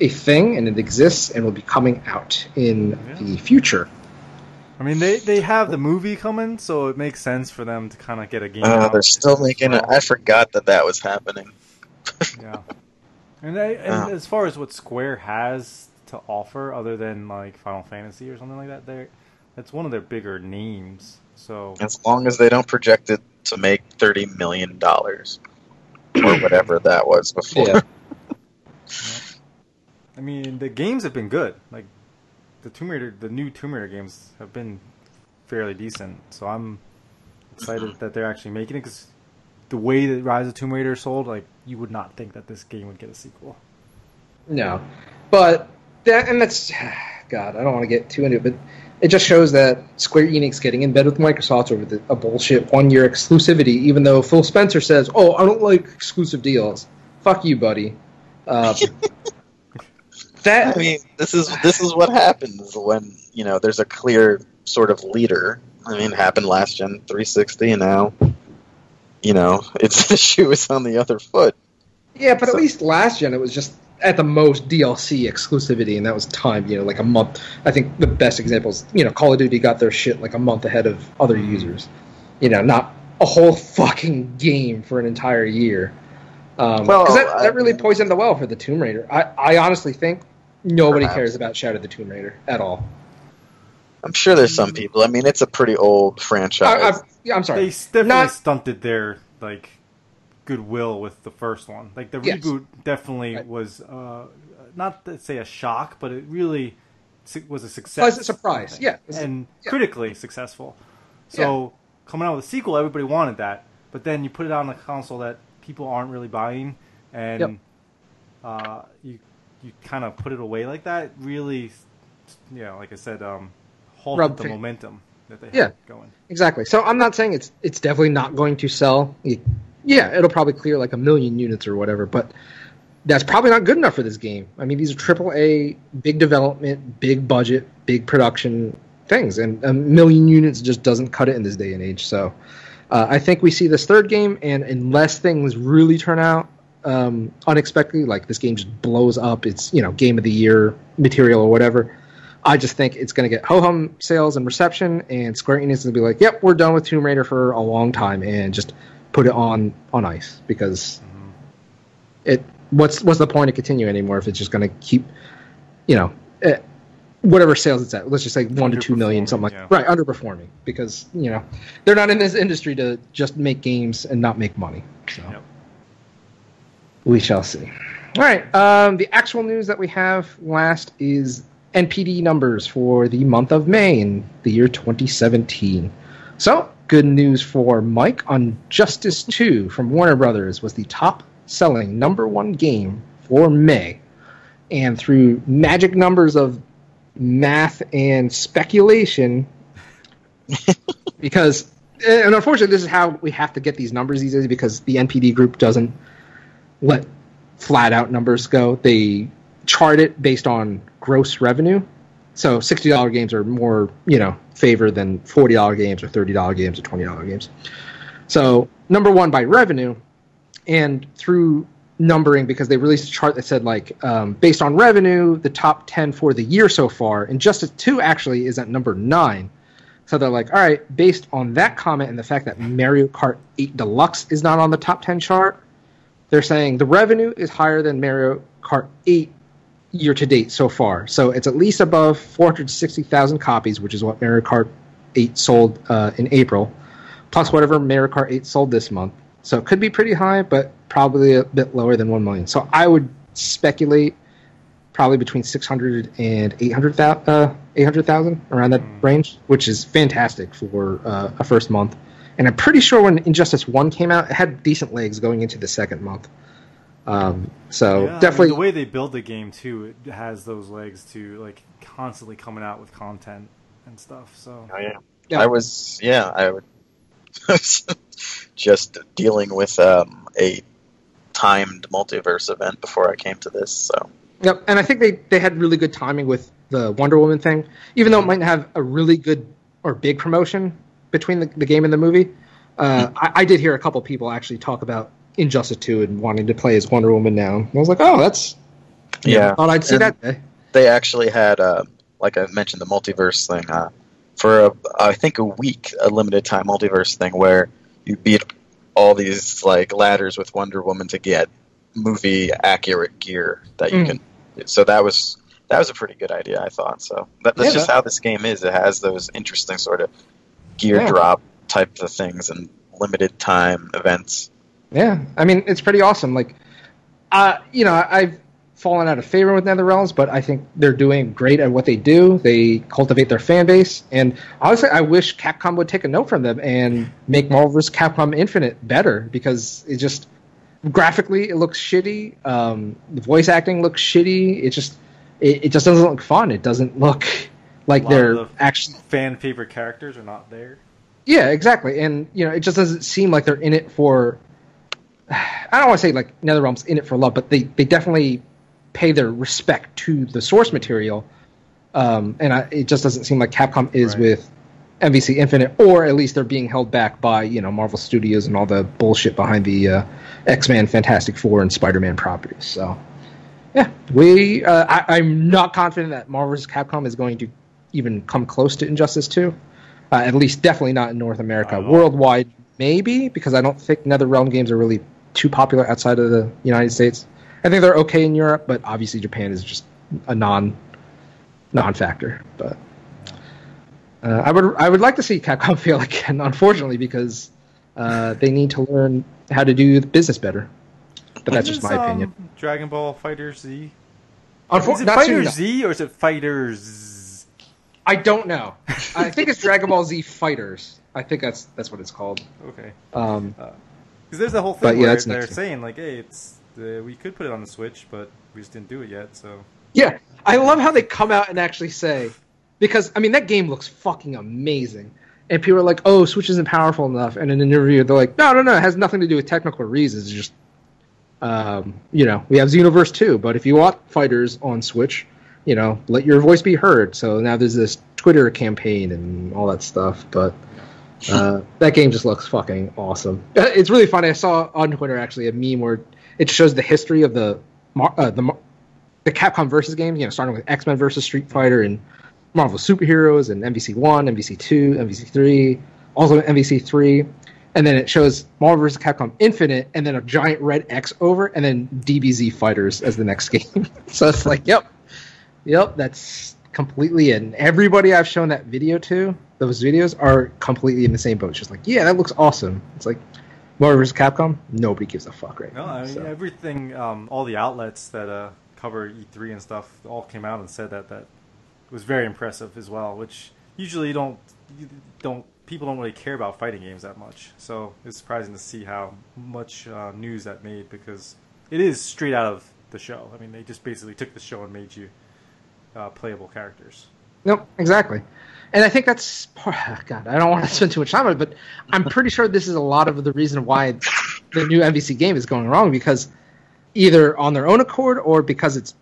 a thing and it exists and will be coming out in Yeah. the future. I mean, they, they have the movie coming, so it makes sense for them to kind of get a game uh, out. they're still making it. I forgot that that was happening. Yeah. And, I, and Oh. as far as what Square has to offer, other than like Final Fantasy or something like that, they that's one of their bigger names. So As long as they don't project it to make thirty million dollars or whatever that was before. Yeah. I mean, the games have been good. Like the Tomb Raider, the new Tomb Raider games have been fairly decent. So I'm excited that they're actually making it because the way that Rise of Tomb Raider sold, like you would not think that this game would get a sequel. No, but that and that's God. I don't want to get too into it, but it just shows that Square Enix getting in bed with Microsoft over the, a bullshit one year exclusivity. Even though Phil Spencer says, "Oh, I don't like exclusive deals." Fuck you, buddy. Uh, that I mean, this is this is what happens when you know there's a clear sort of leader. I mean, it happened last gen 360, and now you know it's the shoe is on the other foot. yeah, but So- at least last gen it was just at the most DLC exclusivity, and that was time. You know, like a month. I think the best examples, you know, Call of Duty got their shit like a month ahead of other users. You know, not a whole fucking game for an entire year. Um, Well, 'cause that, that really poisoned the well for the Tomb Raider. I, I honestly think nobody Perhaps. cares about Shadow of the Tomb Raider at all. I'm sure there's some people. I mean, it's a pretty old franchise. I, I, I'm sorry. They definitely Not- stunted their like goodwill with the first one. Like the Yes. reboot definitely Right. was uh, not to say a shock, but it really was a success. Pleasant surprise, yeah. and Yeah. critically successful. So coming out with a sequel, everybody wanted that, but then you put it on a console that people aren't really buying, and Yep. uh, you you kind of put it away like that. Really, you know, like I said, um, halted Rub the momentum that they Yeah. had going. Exactly. So I'm not saying it's it's definitely not going to sell. Yeah, it'll probably clear like a million units or whatever, but that's probably not good enough for this game. I mean, these are triple A, big development, big budget, big production things, and a million units just doesn't cut it in this day and age. So, uh, I think we see this third game, and unless things really turn out um, unexpectedly, like this game just blows up, it's you know game of the year material or whatever. I just think it's going to get ho hum sales and reception, and Square Enix is going to be like, "Yep, we're done with Tomb Raider for a long time," and just put it on on ice because it. What's what's the point of continuing anymore if it's just going to keep, you know, eh, whatever sales it's at. Let's just say one to two million, something like Underperforming, right underperforming because you know they're not in this industry to just make games and not make money. So Yep. We shall see. All right. Um, the actual news that we have last is NPD numbers for the month of May in the year 2017. So, good news for Mike on Justice 2 from Warner Brothers was the top selling number one game for May. And through magic numbers of math and speculation, because, and unfortunately, this is how we have to get these numbers these days because the NPD group doesn't let flat out numbers go. They chart it based on gross revenue. So sixty dollar games are more, you know, favored than forty dollar games or thirty dollar games or twenty dollar games. So number one by revenue, and through numbering because they released a chart that said like um, based on revenue, the top ten for the year so far, and Justice Two actually is at number nine. So they're like, all right, based on that comment and the fact that Mario Kart 8 Deluxe is not on the top 10 chart, they're saying the revenue is higher than Mario Kart 8 year to date so far. So it's at least above 460,000 copies, which is what Mario Kart 8 sold uh, in April, plus whatever Mario Kart 8 sold this month. So it could be pretty high, but probably a bit lower than 1 million. So I would speculate probably between 600 and 800,000 uh, 800,000 around that range, which is fantastic for uh, a first month. And I'm pretty sure when Injustice 1 came out, it had decent legs going into the second month. Um, so Yeah, I mean, definitely, the way they build the game too, it has those legs to like constantly coming out with content and stuff. So Oh yeah. Yeah. I was yeah, I would just dealing with um, a timed multiverse event before I came to this, so Yep, and I think they, they had really good timing with the Wonder Woman thing, even though it might not have a really good or big promotion between the, the game and the movie. Uh, I, I did hear a couple people actually talk about Injustice 2 and wanting to play as Wonder Woman now. And I was like, oh, that's. yeah. Thought I'd see And- that day. They actually had uh, like I mentioned the multiverse thing uh, for a, I think a week, a limited time multiverse thing where you beat all these like ladders with Wonder Woman to get movie accurate gear that you Mm. can. So that was that was a pretty good idea, I thought. So that, that's Yeah, just that- how this game is. It has those interesting sort of gear Yeah. drop type of things and limited time events. Yeah, I mean it's pretty awesome. Like, uh, you know, I've fallen out of favor with NetherRealms, but I think they're doing great at what they do. They cultivate their fan base, and honestly, I wish Capcom would take a note from them and make Marvel vs. Capcom Infinite better because it just graphically it looks shitty. Um, the voice acting looks shitty. It just it, it just doesn't look fun. It doesn't look like A lot they're the- actually fan favorite characters are not there. yeah, exactly. And you know, it just doesn't seem like they're in it for. I don't want to say like NetherRealm's in it for love, but they they definitely pay their respect to the source material. Um, and I, it just doesn't seem like Capcom is Right. with MVC Infinite, or at least they're being held back by you know Marvel Studios and all the bullshit behind the uh, X Men, Fantastic Four, and Spider Man properties. So, yeah, we. Uh, I, I'm not confident that Marvel's. Capcom is going to even come close to Injustice Two. Uh, at least, definitely not in North America. Not. Worldwide, maybe because I don't think NetherRealm games are really too popular outside of the United States. I think they're okay in Europe, but obviously Japan is just a non non factor. But uh, I would I would like to see Capcom fail again, unfortunately, because uh, they need to learn how to do the business better. But that's just my um, opinion. Dragon Ball FighterZ. Unfor- Is it Fighter. Z or is it Fighters? I don't know. I think it's Dragon Ball Z Fighters. I think that's that's what it's called. Okay. Um, Because there's the whole thing yeah, where they're year. saying like, hey, it's uh, we could put it on the Switch, but we just didn't do it yet. So Yeah, I love how they come out and actually say, because I mean that game looks fucking amazing, and people are like, "Oh, Switch isn't powerful enough." And in an interview, they're like, "No, no, no, it has nothing to do with technical reasons. It's just, um, you know, we have Xenoverse 2, but if you want fighters on Switch, you know, let your voice be heard." So now there's this Twitter campaign and all that stuff, but. Uh, that game just looks fucking awesome. Uh, It's really funny. I saw on Twitter actually a meme where it shows the history of the uh, the the Capcom versus games. You know, starting with X Men versus Street Fighter and Marvel Superheroes and MVC one, MVC two, MVC three, also MVC three, and then it shows Marvel vs. Capcom Infinite, and then a giant red X over, and then DBZ Fighters as the next game. so it's like, yep, yep, that's completely it. And everybody I've shown that video to, those videos are completely in the same boat. It's just like, yeah, that looks awesome. It's like Marvel vs. Capcom, nobody gives a fuck right No, now. I mean so. everything. Um, all the outlets that uh, cover E3 and stuff all came out and said that that was very impressive as well. Which usually you don't you don't people don't really care about fighting games that much. So it's surprising to see how much uh, news that made because it is straight out of the show. I mean, they just basically took the show and made you uh, playable characters. Nope, exactly. And I think that's part- God. I don't want to spend too much time on it, but I'm pretty sure this is a lot of the reason why the new MVC game is going wrong because either on their own accord or because it's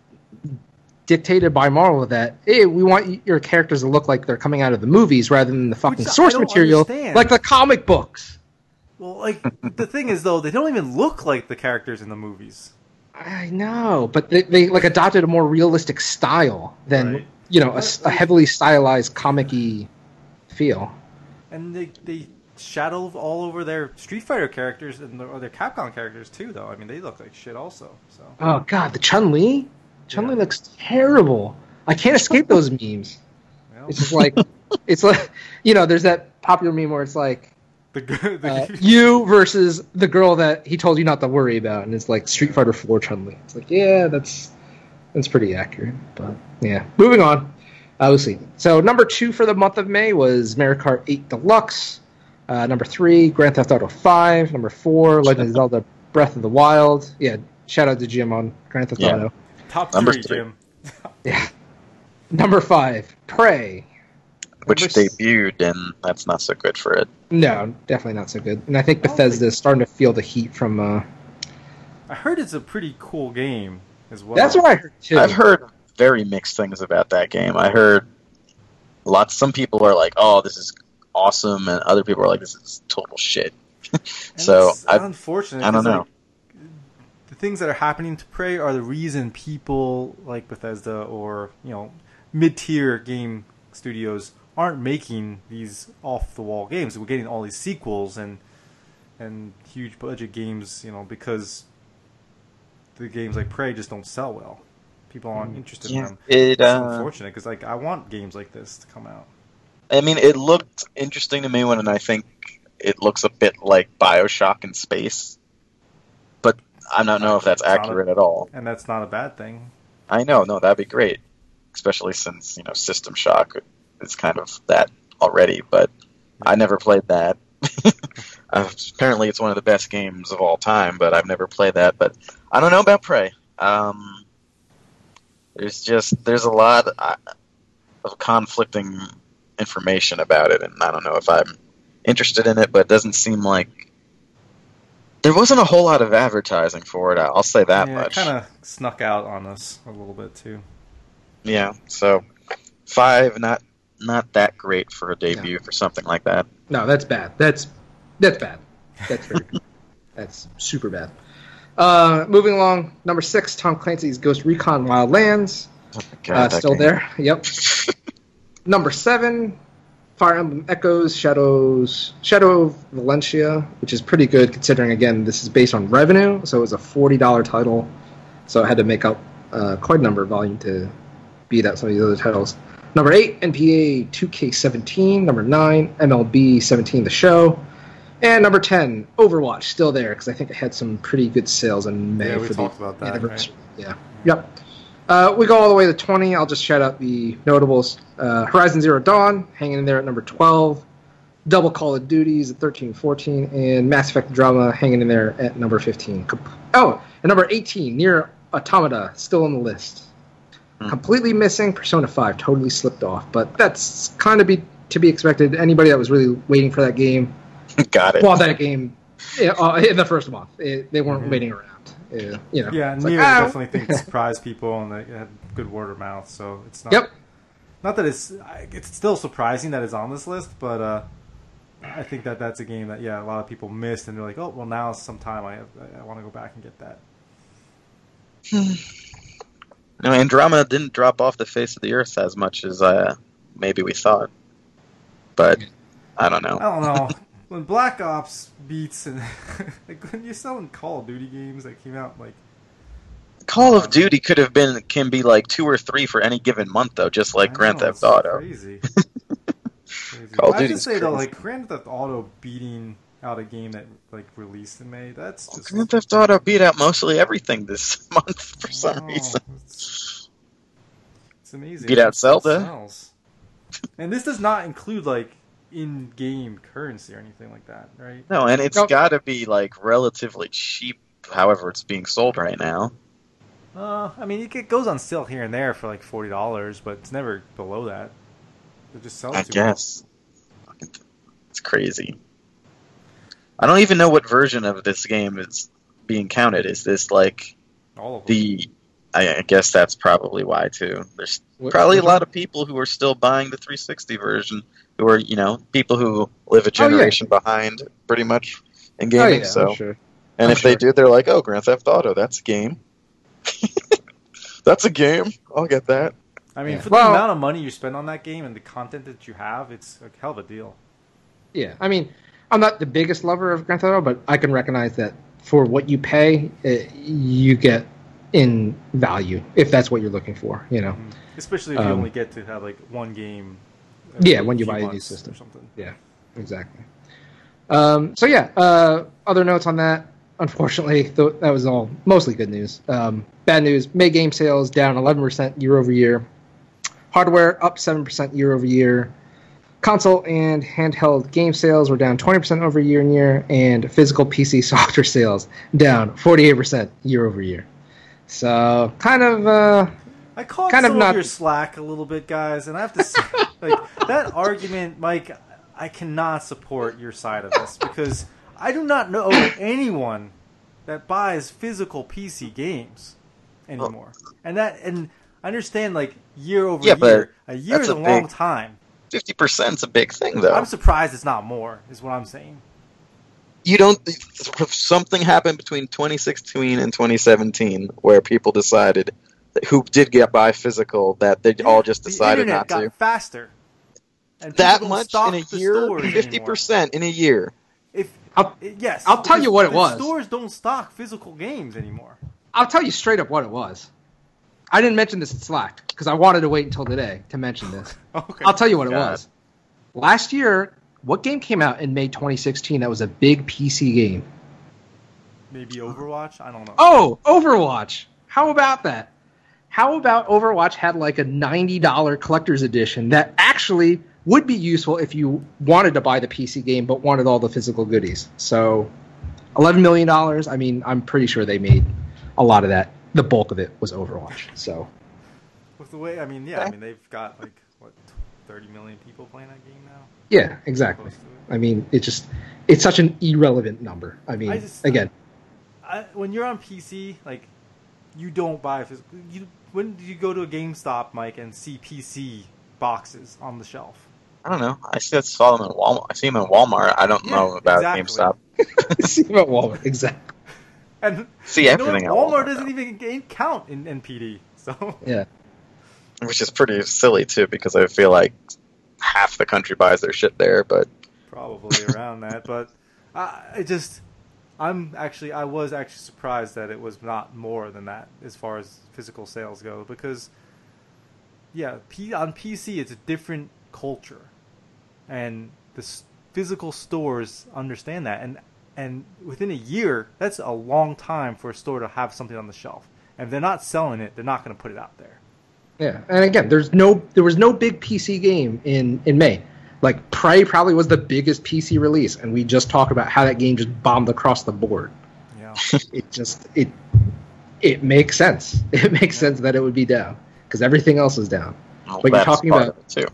dictated by Marvel that hey, we want your characters to look like they're coming out of the movies rather than the fucking Which source material, understand. like the comic books. Well, like the thing is though, they don't even look like the characters in the movies. I know, but they, they like adopted a more realistic style than Right. you know a heavily stylized comic-y feel. And they they shadow all over their Street Fighter characters and their, or their Capcom characters too. Though I mean, they look like shit also. So Oh god, the Chun Li, Chun Li Yeah. looks terrible. I can't escape those memes. you know, It's just like it's like you know, there's that popular meme where it's like the, the uh, you versus the girl that he told you not to worry about, and it's like Street Fighter Four Chun Li. It's like yeah, that's that's pretty accurate. But yeah, moving on. Uh, we'll see. So number two for the month of May was Mario Kart 8 Deluxe. Uh, number three, Grand Theft Auto 5. Number four, Legend of Zelda: Breath of the Wild. Yeah, shout out to Jim on Grand Theft Yeah. Auto. top Number three, three. Jim. Yeah. Number five, Prey. Which Number debuted, and that's not so good for it. No, definitely not so good. And I think Bethesda think- is starting to feel the heat from. Uh, I heard it's a pretty cool game as well. that's what I heard too. I've heard very mixed things about that game. I heard lots. Some people are like, "Oh, this is awesome," and other people are like, "This is total shit." So it's I, unfortunate. I don't 'cause, know. like, the things that are happening to Prey are the reason people like Bethesda or you know mid-tier game studios aren't making these off-the-wall games. We're getting all these sequels and and huge budget games, you know, because the games like Prey just don't sell well. People aren't interested in them. it. It's Uh, unfortunate because like I want games like this to come out. I mean, it looked interesting to me when I think it looks a bit like Bioshock in space, but I don't know if that's It's not a- accurate at all. And that's not a bad thing. I know, no, that'd be great, especially since you know System Shock is kind of that already. But I never played that. uh, apparently, it's one of the best games of all time, but I've never played that. But I don't know about Prey. Um, there's just there's a lot uh, of conflicting information about it, and I don't know if I'm interested in it. But it doesn't seem like there wasn't a whole lot of advertising for it. I'll say that yeah, much. kind of snuck out on us a little bit too. Yeah, so five, not not that great for a debut for something like that. No, that's bad. That's that's bad. That's very. That's super bad. Uh, moving along, number six, Tom Clancy's Ghost Recon Wildlands. God, Uh, still game. there. Yep. number seven, Fire Emblem Echoes Shadows Shadow of Valentia, which is pretty good considering again this is based on revenue, so it was a forty dollar title, so I had to make up uh, quite a number of volume to beat out some of these other titles. Number eight, NBA 2K17. Number nine, MLB 17, the show. And number 10, Overwatch, still there because I think it had some pretty good sales in May Yeah, we for talked the about that, anniversary. Yeah. Yep. Uh, we go all the way to 20. I'll just shout out the notables. Uh, Horizon Zero Dawn, hanging in there at number 12. Double Call of Duties at 13 14. And Mass Effect Andromeda hanging in there at number 15. Oh, and number 18, Nier Automata, still on the list. Hmm. Completely missing. Persona 5 totally slipped off, but that's kind of be to be expected. Anybody that was really waiting for that game Got it. bought that game uh, in the first month. It, they weren't Mhm. waiting around. Uh, you know. Yeah, It's like, ah, definitely think surprised people and they had good word of mouth. So it's not. Yep. Not that it's it's still surprising that it's on this list, but uh, I think that that's a game that yeah a lot of people missed and they're like, oh well now sometime I I, I want to go back and get that. No, Andromeda didn't drop off the face of the earth as much as uh, maybe we thought. But I don't know. I don't know. when Black Ops beats and like when you're selling Call of Duty games that came out like Call of Duty could have been can be like two or three for any given month though, just like I Grand know, Theft Auto. Crazy. crazy. Call of I Duty's say though, like Grand Theft Auto beating out a game that like released in May. That's just Grand Theft Auto beat out mostly everything this month for some Wow, reason. It's, it's amazing. Beat out Zelda. And this does not include like in-game currency or anything like that, right? No, and it's got to be like relatively cheap. However, it's being sold right now. Uh, I mean, it goes on sale here and there for like forty dollars, but it's never below that. It just sells. I too well. guess Fucking- it's crazy. I don't even know what version of this game is being counted. Is this like all of the? I, I guess that's probably why too. There's What- probably a lot of people who are still buying the 360 version, who are you know people who live a Oh, yeah. generation behind, pretty much in Oh, gaming. yeah, so, I'm sure. and I'm if they do, they're like, "Oh, Grand Theft Auto, that's a game. that's a game. I'll get that." I mean, Yeah. for the Well- amount of money you spend on that game and the content that you have, it's a hell of a deal. Yeah, I mean, I'm not the biggest lover of Grand Theft Auto, but I can recognize that for what you pay, uh, you get in value if that's what you're looking for. You know. Especially if you Um, only get to have like one game. Yeah, when you buy a new system. or something. Yeah, exactly. Um, so yeah, uh, other notes on that. Unfortunately, th- that was all mostly good news. Um, bad news: May game sales down 11% year over year. Hardware up 7% year over year. Console and handheld game sales were down 20% over year and year, and physical PC software sales down 48% year over year. So, kind of, uh, I caught Kind of not- of your slack a little bit, guys, and I have to say, like that argument, Mike. I cannot support your side of this because I do not know anyone that buys physical PC games anymore, and that and I understand like year over Yeah, but year. A year is a, a long big- time. Fifty percent's a big thing, though. I'm surprised it's not more. Is what I'm saying. you don't something happened between 2016 and 2017 where people decided that who did get by physical that they all just The decided internet not got to faster. And that much in a year 50% in a year If I'll, yes, I'll tell you what it was. Stores don't stock physical games anymore. I'll tell you straight up what it was. I didn't mention this in Slack because I wanted to wait until today to mention this. Okay. I'll tell you what it was. Last year, what game came out in May 2016 that was a big PC game? Maybe Overwatch. I don't know. Oh, Overwatch. How about that? How about Overwatch had like a $90 collector's edition that actually would be useful if you wanted to buy the PC game but wanted all the physical goodies? So, $11 million. I mean, I'm pretty sure they made a lot of that. The bulk of it was Overwatch. So, With the way, I mean, yeah, I mean they've got like what, thirty million people playing that game now. yeah, exactly. Close to it. I mean, it just it's such an irrelevant number. I mean, I just- again, I, when you're on PC, like you don't buy physical. You when did you go to a GameStop, Mike, and see PC boxes on the shelf? i don't know i see saw them in walmart i see them in walmart i don't Yeah, know about exactly. gamestop see about Walmart exactly. And see you know everything what? Walmart Walmart, doesn't though, even gain count in NPD. So Yeah, which is pretty silly too because i feel like half the country buys their shit there but probably around that. But uh, I, I just, I'm actually, I was actually surprised that it was not more than that as far as physical sales go because, yeah, P, on PC it's a different culture, and the physical stores understand that, and and within a year, that's a long time for a store to have something on the shelf. And if they're not selling it, they're not going to put it out there. yeah. And again, there's no there was no big PC game in in May. Like Prey probably was the biggest PC release, and we just talked about how that game just bombed across the board. Yeah. It just it it makes sense. It makes sense that it would be down because everything else is down. well, But you're talking about- too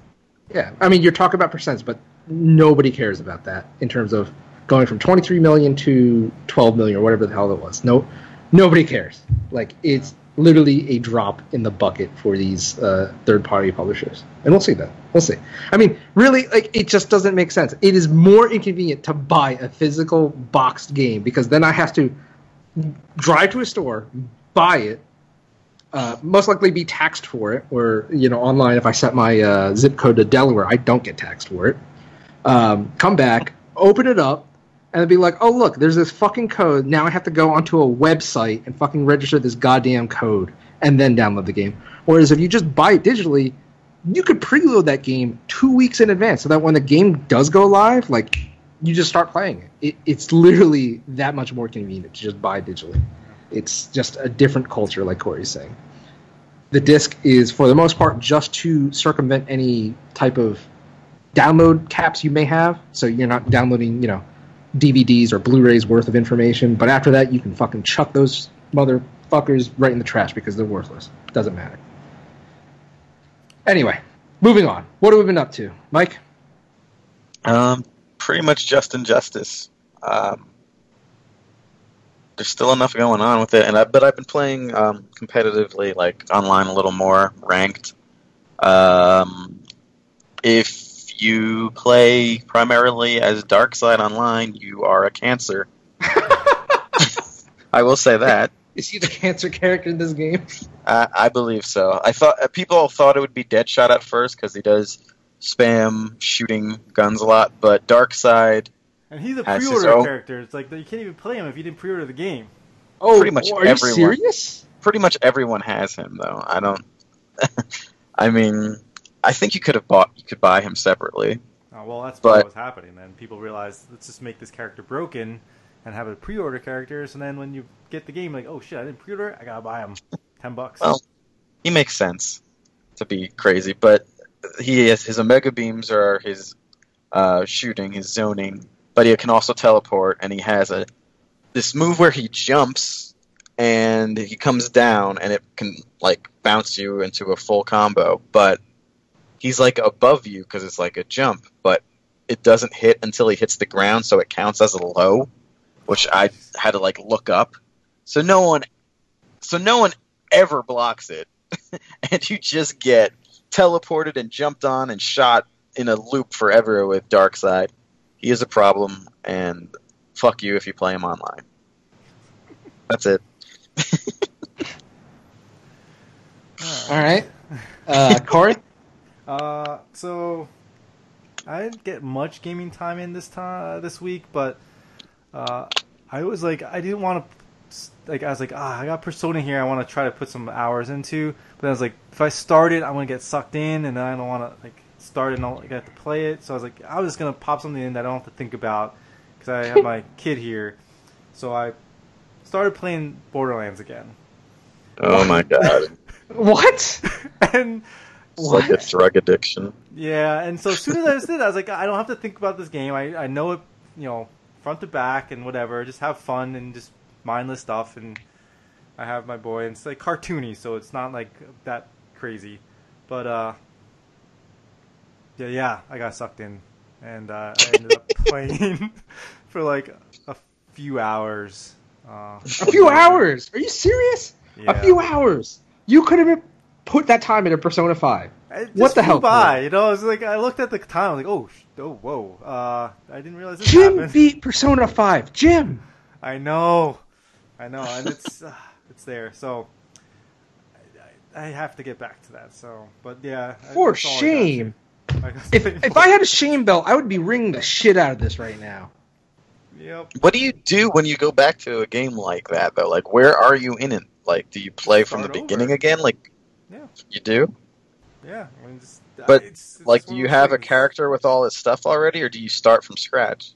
Yeah, I mean, you're talking about percents, but nobody cares about that in terms of going from 23 million to 12 million or whatever the hell it was. No, nobody cares. Like it's literally a drop in the bucket for these uh, third-party publishers, and we'll see that. We'll see. I mean, really, like it just doesn't make sense. It is more inconvenient to buy a physical boxed game because then I have to drive to a store, buy it, uh, most likely be taxed for it. Or you know, online if I set my uh, zip code to Delaware, I don't get taxed for it. Um, come back, open it up, and it'd be like, oh look, there's this fucking code. Now I have to go onto a website and fucking register this goddamn code and then download the game. Whereas if you just buy it digitally, you could preload that game two weeks in advance, so that when the game does go live, like you just start playing it. it it's literally that much more convenient to just buy digitally. It's just a different culture, like Corey's saying. The disc is, for the most part, just to circumvent any type of download caps you may have. So you're not downloading, you know, DVDs or Blu-rays worth of information. But after that, you can fucking chuck those motherfuckers right in the trash because they're worthless. Doesn't matter. Anyway, moving on. What have we been up to, Mike? Um, pretty much just injustice. Um, there's still enough going on with it, and I, but I've been playing um, competitively, like online a little more, ranked. Um, if you play primarily as Darkseid Online, you are a cancer. I will say that. Is he the cancer character in this game? Uh, I believe so. I thought uh, people thought it would be Deadshot at first because he does spam shooting guns a lot, but Darkseid And he's a Has pre-order own- character. It's like you can't even play him if you didn't pre-order the game. Oh, Pretty much are you serious? pretty much everyone has him though. I don't. I mean, I think you could have bought. You could buy him separately. Oh, well, that's But- what was happening. Then people realized let's just make this character broken and have a pre-order character. So then when you get the game, like, oh shit, I didn't pre-order. I gotta buy him. Ten bucks. Well, he makes sense to be crazy, but he has his omega beams are his uh, shooting, his zoning, but he can also teleport, and he has a this move where he jumps and he comes down, and it can like bounce you into a full combo, but he's like above you because it's like a jump, but it doesn't hit until he hits the ground, so it counts as a low, which I had to like look up. So no one, so no one ever blocks it, and you just get teleported and jumped on and shot in a loop forever with Darkseid. He is a problem, and fuck you if you play him online. That's it. All right. Uh, Corey? Uh, so I didn't get much gaming time in this time this week, but uh, I was like, I didn't want to. Like I was like, ah, I got Persona here. I want to try to put some hours into. But I was like, if I start it, I'm gonna get sucked in, and then I don't want to like start it and I'll get to play it. So I was like, I was just gonna pop something in that I don't have to think about because I have my kid here. So I started playing Borderlands again, Oh my god, What? and it's like a drug addiction. Yeah, and so as soon as I did, I was like, I don't have to think about this game. I, I know it, you know, front to back and whatever. Just have fun and just mindless stuff. And I have my boy, and it's like cartoony, so it's not like that crazy. But uh, yeah, yeah, I got sucked in, and uh, I ended up playing for like a few hours. Uh, A few hours? Are you serious? Yeah. A few hours. You could have put that time into Persona 5. It What the hell, By, you know, I was like, I looked at the time, I was like, oh, oh, whoa, uh, I didn't realize this Jim happened. beat Persona 5. Jim! I know, I know, and it's uh, it's there. So I, I I have to get back to that. So, but yeah, For that's all I got. shame. I If, if I had a shame belt, I would be ringing the shit out of this right now. yep, What do you do when you go back to a game like that though? Like, where are you in it? Like, do you play from the Start over. beginning again? Like, Yeah. You do. yeah, I mean, just, But, it's, it's Like, do you of those have a character with all his stuff already, or do you start from scratch?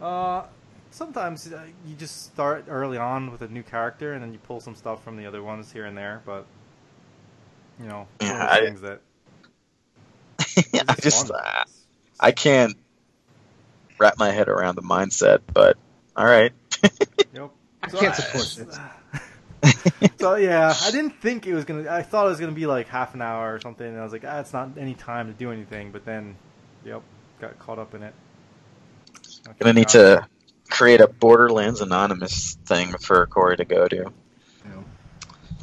Uh, sometimes uh, you just start early on with a new character, and then you pull some stuff from the other ones here and there. But you know, it's one of Yeah, I- things that I just, uh, I can't wrap my head around the mindset, but all right. Yep. I can't support this. so yeah, I didn't think it was gonna. I thought it was gonna be like half an hour or something, and I was like, ah, it's not any time to do anything. But then, yep, got caught up in it. Okay, Gonna need to create a Borderlands Anonymous thing for Corey to go to.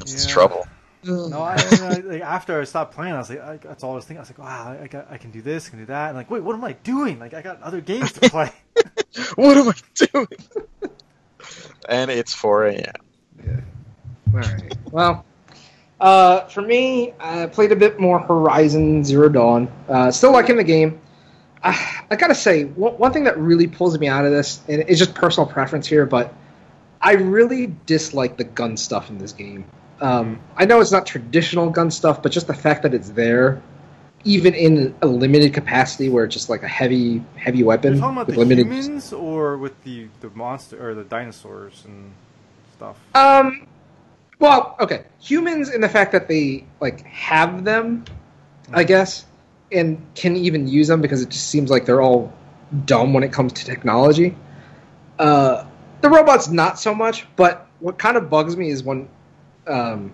It's Yeah. trouble. No, I, I, like, after I stopped playing, I was like, I, that's all I was thinking. I was like, wow, I, got, I can do this, I can do that. And like, wait, what am I doing? Like, I got other games to play. What am I doing? and it's 4 a.m. All right. Well, uh, for me, I played a bit more Horizon Zero Dawn. Uh, still liking the game. I, I gotta say, one, one thing that really pulls me out of this, and it's just personal preference here, but I really dislike the gun stuff in this game. Um, I know it's not traditional gun stuff, but just the fact that it's there, even in a limited capacity where it's just like a heavy, heavy You're weapon talking about with the limited. humans or with the the monster or the dinosaurs and stuff? Um, well, okay, humans in the fact that they like have them, I guess, and can even use them because it just seems like they're all dumb when it comes to technology. Uh, the robots not so much, but what kind of bugs me is when um,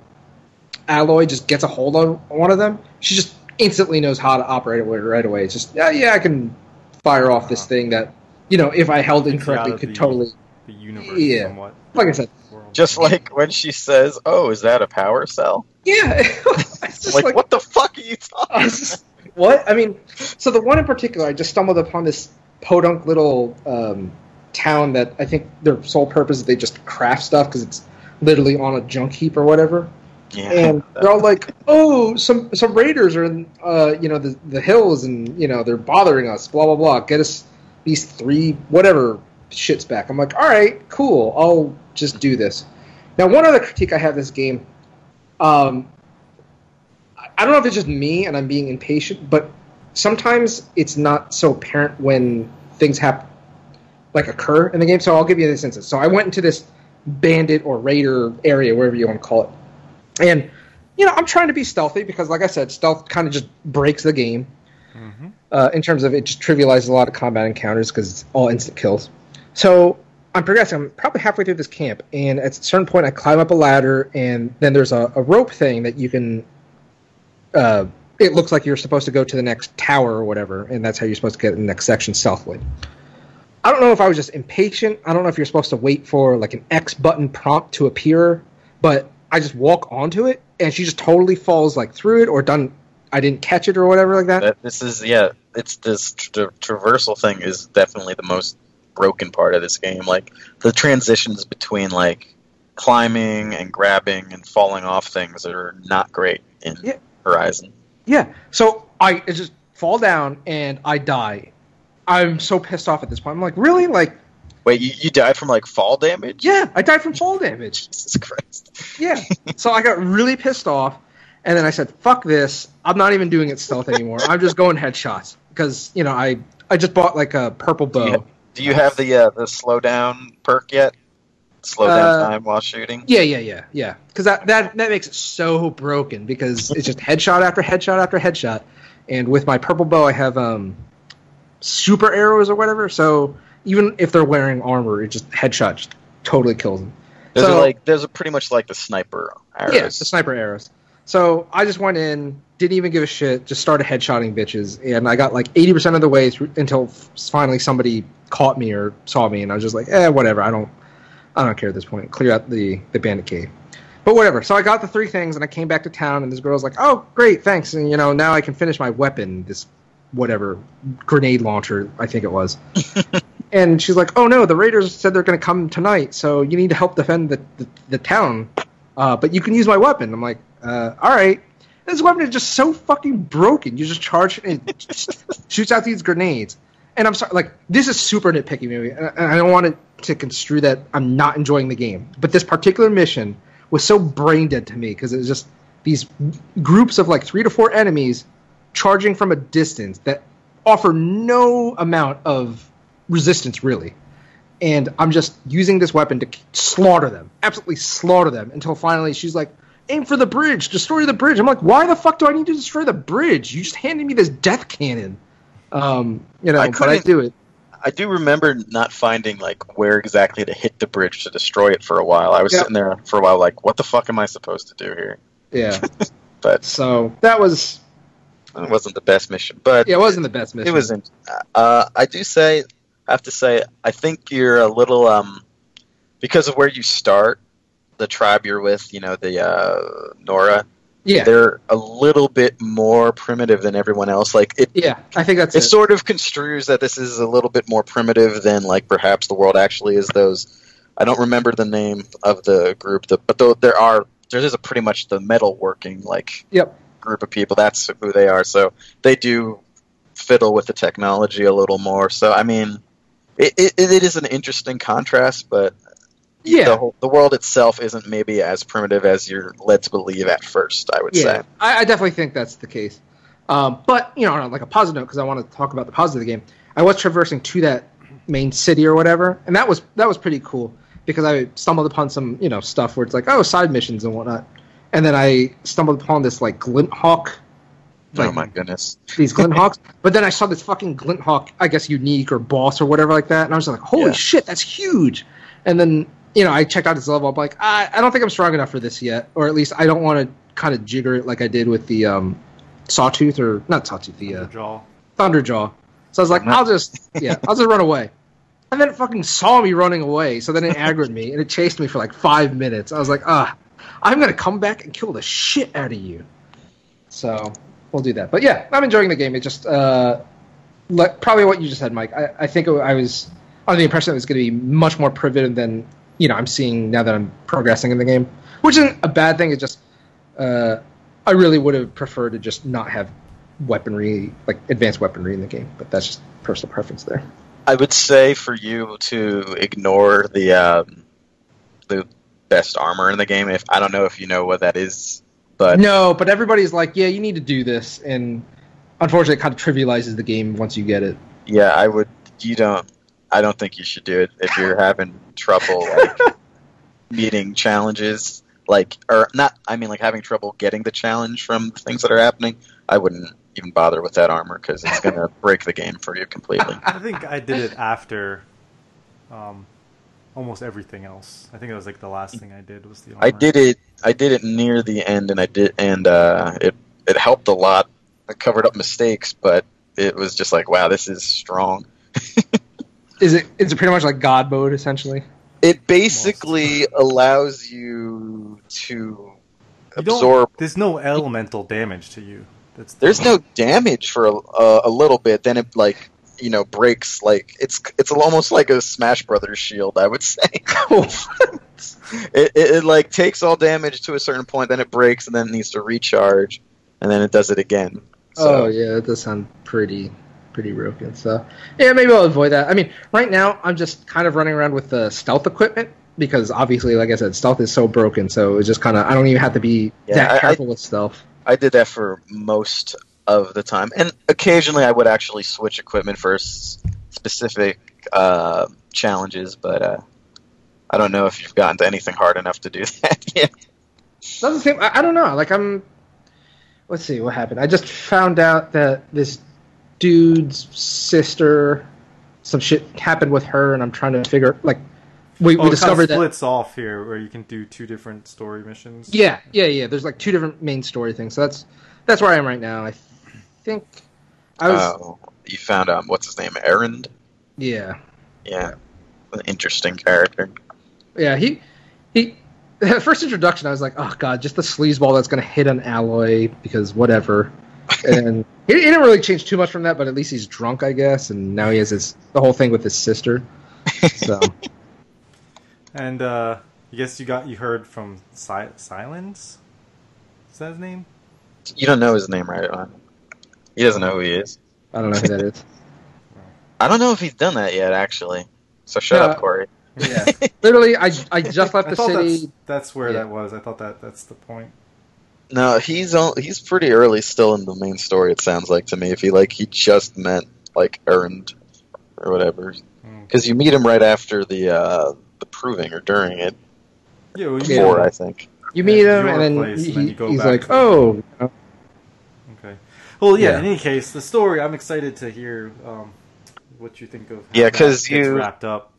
Aloy just gets a hold of one of them, she just instantly knows how to operate it right away. It's just yeah, yeah, I can fire off this Uh-huh. thing that you know if I held incorrectly could the- totally The universe, Yeah. somewhat. like I said. Just like when she says, "Oh, is that a power cell?" yeah. Like, like what the fuck are you talking? just- what? I mean, so the one in particular, I just stumbled upon this podunk little um, town that I think their sole purpose is they just craft stuff because it's literally on a junk heap or whatever. Yeah. And they're all like, "Oh, some some raiders are in, uh, you know, the the hills, and you know they're bothering us. Blah blah blah. Get us these three whatever shits back." I'm like, "All right, cool. I'll just do this." Now, one other critique I have this game, um, I- don't know if it's just me and I'm being impatient, but sometimes it's not so apparent when things happen, like occur in the game. So I'll give you this instance. So I went into this bandit or raider area, wherever you want to call it. And you know, I'm trying to be stealthy because, like I said, stealth kind of just breaks the game Mhm. uh, in terms of it just trivializes a lot of combat encounters because it's all instant kills. So I'm progressing. I'm probably halfway through this camp, and at a certain point, I climb up a ladder, and then there's a, a rope thing that you can. Uh, it looks like you're supposed to go to the next tower or whatever, and that's how you're supposed to get in the next section stealthily. I don't know if I was just impatient. I don't know if you're supposed to wait for like an X button prompt to appear, but I just walk onto it, and she just totally falls like through it, or done. I didn't catch it or whatever like that. That this is yeah, it's this tra- traversal thing is definitely the most broken part of this game. Like the transitions between like climbing and grabbing and falling off things are not great in Yeah. Horizon. Yeah. So I just fall down and I die. I'm so pissed off at this point. I'm like, really? Like, Wait, you, you died from like fall damage? yeah, I died from fall damage. Jesus Christ. Yeah. so I got really pissed off, and then I said, "Fuck this! I'm not even doing it stealth anymore. I'm just going headshots because you know I I just bought like a purple bow. Do you have the uh, the slow down perk yet? Slow down Uh, time while shooting. Yeah, yeah, yeah, yeah. Because that, that that makes it so broken because it's just headshot after headshot after headshot, and with my purple bow, I have um super arrows or whatever. So even if they're wearing armor, it just headshot just totally kills them. Those so- are like those are pretty much like the sniper arrows. Yeah, the sniper arrows. So I just went in, didn't even give a shit, just started headshotting bitches, and I got like eighty percent of the way through until finally somebody caught me or saw me, and I was just like, eh, whatever. I don't, I don't care at this point. Clear out the the bandit cave. But whatever. So I got the three things, and I came back to town, and this girl's like, "Oh, great, thanks." And you know, now I can finish my weapon, this whatever grenade launcher, I think it was. and she's like, "Oh no, the raiders said they're going to come tonight, so you need to help defend the the, the town. Uh, but you can use my weapon." I'm like, uh, "All right." This weapon is just so fucking broken. You just charge and shoots out these grenades. And I'm sorry, like this is super nitpicky, maybe, and I don't want to construe that I'm not enjoying the game. But this particular mission was so brain dead to me because it was just these groups of like three to four enemies charging from a distance that offer no amount of resistance really and i'm just using this weapon to slaughter them absolutely slaughter them until finally she's like aim for the bridge destroy the bridge i'm like why the fuck do i need to destroy the bridge you just handed me this death cannon um you know I but i couldn't- do it I do remember not finding like where exactly to hit the bridge to destroy it for a while. I was Yep. sitting there for a while, like, what the fuck am I supposed to do here? Yeah. But so that was it wasn't the best mission. But yeah, it wasn't the best mission. it was. In, uh, I do say, I have to say, I think you're a little um, because of where you start, the tribe you're with. You know, the uh, Nora. yeah. They're a little bit more primitive than everyone else. Like it, Yeah, I think that's it it. sort of construes that this is a little bit more primitive than like perhaps the world actually is. Those I don't remember the name of the group, the, but though there are there is a pretty much the metal working like Yep. group of people. That's who they are. So they do fiddle with the technology a little more. So I mean, it it, it is an interesting contrast, but Yeah. the whole, the world itself isn't maybe as primitive as you're led to believe at first. I would Yeah, say. I, I definitely think that's the case. Um, but you know, on like a positive note, because I want to talk about the positive of the game, I was traversing to that main city or whatever, and that was that was pretty cool because I stumbled upon some you know stuff where it's like oh side missions and whatnot, and then I stumbled upon this like glint hawk, oh my goodness. these glint hawks, but then I saw this fucking glint hawk, I guess unique or boss or whatever like that, and I was like holy Yeah. shit, that's huge, and then you know I checked out his level, I'm like I, I don't think I'm strong enough for this yet, or at least I don't want to kind of jigger it like I did with the um, Sawtooth or not Sawtooth, the uh, Jaw. Thunderjaw. So I was like, I'll just yeah, I'll just run away. And then it fucking saw me running away, so then it aggroed me and it chased me for like five minutes. I was like, ah, I'm gonna come back and kill the shit out of you. So we'll do that. But yeah, I'm enjoying the game. It just uh, like probably what you just said, Mike. I, I think I was under the impression it was going to be much more primitive than you know I'm seeing now that I'm progressing in the game, which isn't a bad thing. It's just uh, I really would have preferred to just not have weaponry, like advanced weaponry in the game. But that's just personal preference there. I would say for you to ignore the um, the best armor in the game. If I don't know if you know what that is, but No, but everybody's like, yeah, you need to do this, and unfortunately, it kind of trivializes the game once you get it. yeah, I would. You don't. I don't think you should do it if you're having trouble like meeting challenges, like or not. I mean, like having trouble getting the challenge from things that are happening. I wouldn't even bother with that armor because it's gonna break the game for you completely. I think I did it after um, almost everything else. I think it was like the last thing I did was the. armor. I did it. I did it near the end, and I did, and uh, it it helped a lot. I covered up mistakes, but it was just like, wow, this is strong. Is it? Is it pretty much like God mode essentially? It basically allows you to You absorb. There's no elemental damage to you. That's There's no damage for a, a, a little bit. Then it like you know breaks. Like it's it's almost like a Smash Brothers shield. I would say. it, it, it like takes all damage to a certain point, then it breaks, and then it needs to recharge, and then it does it again. So, Oh yeah, that does sound pretty pretty broken. So yeah, maybe I'll avoid that. I mean, right now I'm just kind of running around with the stealth equipment because obviously, like I said, stealth is so broken. So it's just kind of I don't even have to be Yeah, that I- I- careful with stealth. I did that for most of the time, and occasionally I would actually switch equipment for s- specific uh, challenges, but uh, I don't know if you've gotten to anything hard enough to do that yet. Doesn't seem. I, I don't know. Like I'm. Let's see what happened. I just found out that this dude's sister, some shit happened with her, and I'm trying to figure like we, Oh, we it discovered kind of that. splits off here where you can do two different story missions. Yeah, yeah, yeah. There's like two different main story things. So that's that's where I am right now. I think I was. Oh, you found um, what's his name, Erend? yeah, Yeah, an interesting character. yeah. He he. At first introduction, I was like, "Oh God, just the sleazeball that's going to hit an Aloy because whatever." And he, he didn't really change too much from that, but at least he's drunk, I guess. And now he has his the whole thing with his sister. So And uh, I guess you got you heard from si- Sylens. Is that his name? You don't know his name, right? Ryan? He doesn't know who he is. I don't know who that is. I don't know if he's done that yet, actually. So shut No. up, Corey. Yeah, literally, I I just left I the thought city. that's, that's where Yeah. that was. I thought that that's the point. No, he's on, he's pretty early still in the main story. It sounds like to me. If he like he just meant like earned or whatever, Hmm. because you meet him right after the uh, the proving or during it. Yeah, well, you Yeah. Before I think. You meet him, your and then, place, he, and then you go he's back like, to- "Oh, Okay. Well, yeah, Yeah. In any case, the story. I'm excited to hear um, what you think of how Yeah, because you- wrapped up.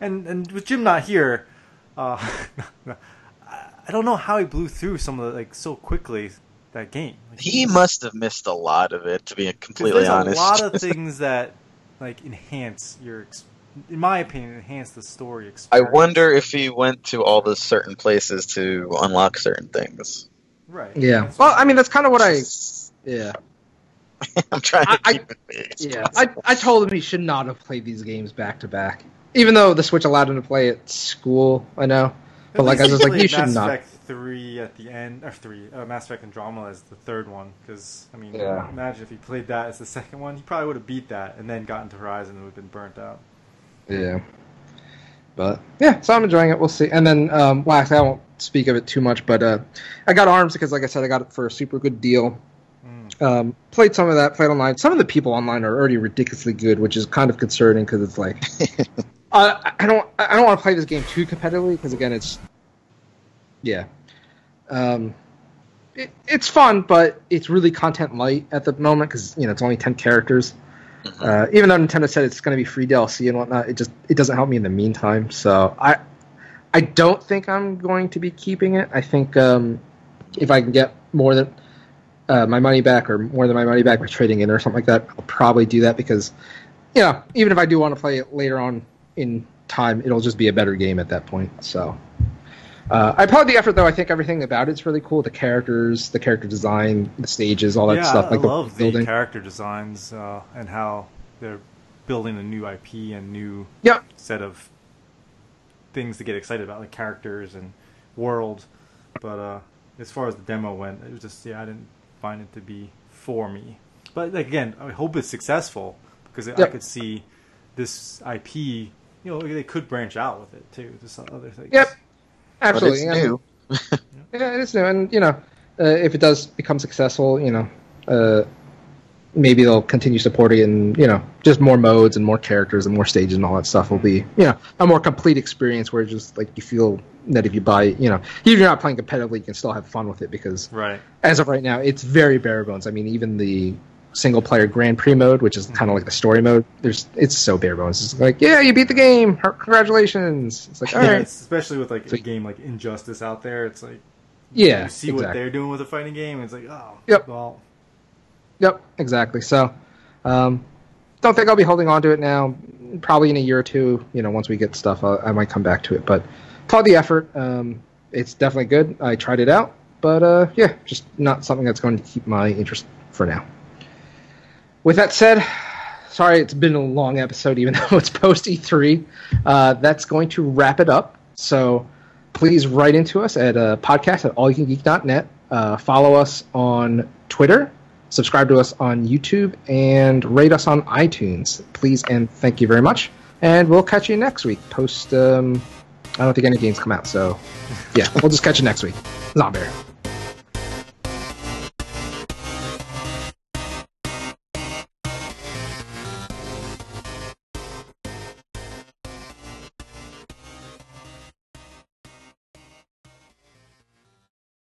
And and with Jim not here, uh, I- I don't know how he blew through some of the like so quickly that game. Like, He must have missed a lot of it, to be completely there's honest. a lot of things that like enhance your, in my opinion, enhance the story Experience. I wonder if he went to all the certain places to unlock certain things. Right. Yeah. Well, I mean, that's kind of what I. Yeah. I'm trying to I- I- keep it. Yeah. I, I told him he should not have played these games back to back. Even though the Switch allowed him to play at school, I know. But like, I was just like, you should Mass not. Effect three at the end, or three, uh, Mass Effect Andromeda is the third one. Because I mean, Yeah. imagine if he played that as the second one, he probably would have beat that and then gotten to Horizon and would have been burnt out. Yeah. But yeah, so I'm enjoying it. We'll see. And then, um, well, actually, I won't speak of it too much, but uh, I got Arms because, like I said, I got it for a super good deal. Mm. Um, played some of that, played online. Some of the people online are already ridiculously good, which is kind of concerning because it's like, uh, I don't, I don't want to play this game too competitively because again, it's, yeah, um, it, it's fun, but it's really content light at the moment because you know it's only ten characters. Uh, even though Nintendo said it's going to be free DLC and whatnot, it just it doesn't help me in the meantime. So I I don't think I'm going to be keeping it. I think um, if I can get more than uh, my money back or more than my money back by trading in or something like that, I'll probably do that because you know even if I do want to play it later on in time, it'll just be a better game at that point. So. Uh, I applaud the effort, though. I think everything about it's really cool. The characters, the character design, the stages, all that yeah, stuff. I, like I the love building. the character designs uh, and how they're building a new IP and new Yep. set of things to get excited about, like characters and world. But uh, as far as the demo went, it was just yeah, I didn't find it to be for me. But like, again, I hope it's successful because I could see this IP. You know, they could branch out with it too to some other things. Yep. But Absolutely. it's new. Yeah, it's new, and you know, uh, if it does become successful, you know, uh, maybe they'll continue supporting, and you know, just more modes and more characters and more stages and all that stuff will be, you know, a more complete experience where just like you feel that if you buy, you know, even if you're not playing competitively, you can still have fun with it because Right. as of right now, it's very bare bones. I mean, even the single player Grand Prix mode, which is kind of like the story mode, there's it's so bare bones. It's like, yeah, you beat the game, congratulations. It's like, all Yeah, right, especially with like So- a game like Injustice out there, it's like yeah, you see what they're doing with a fighting game. It's like, oh, Yep. well, Yep, exactly. So, um, don't think I'll be holding on to it now. Probably in a year or two, you know, once we get stuff, i I might come back to it. But applaud the effort. Um, it's definitely good. I tried it out, but uh, yeah, just not something that's going to keep my interest for now. With that said, sorry it's been a long episode, even though it's post E3. Uh, that's going to wrap it up. So please write into us at uh, podcast at allyoucangeek.net. Uh, follow us on Twitter, subscribe to us on YouTube, and rate us on iTunes. Please and thank you very much. And we'll catch you next week. Post, um, I don't think any games come out, so yeah, we'll just catch you next week. Zombear.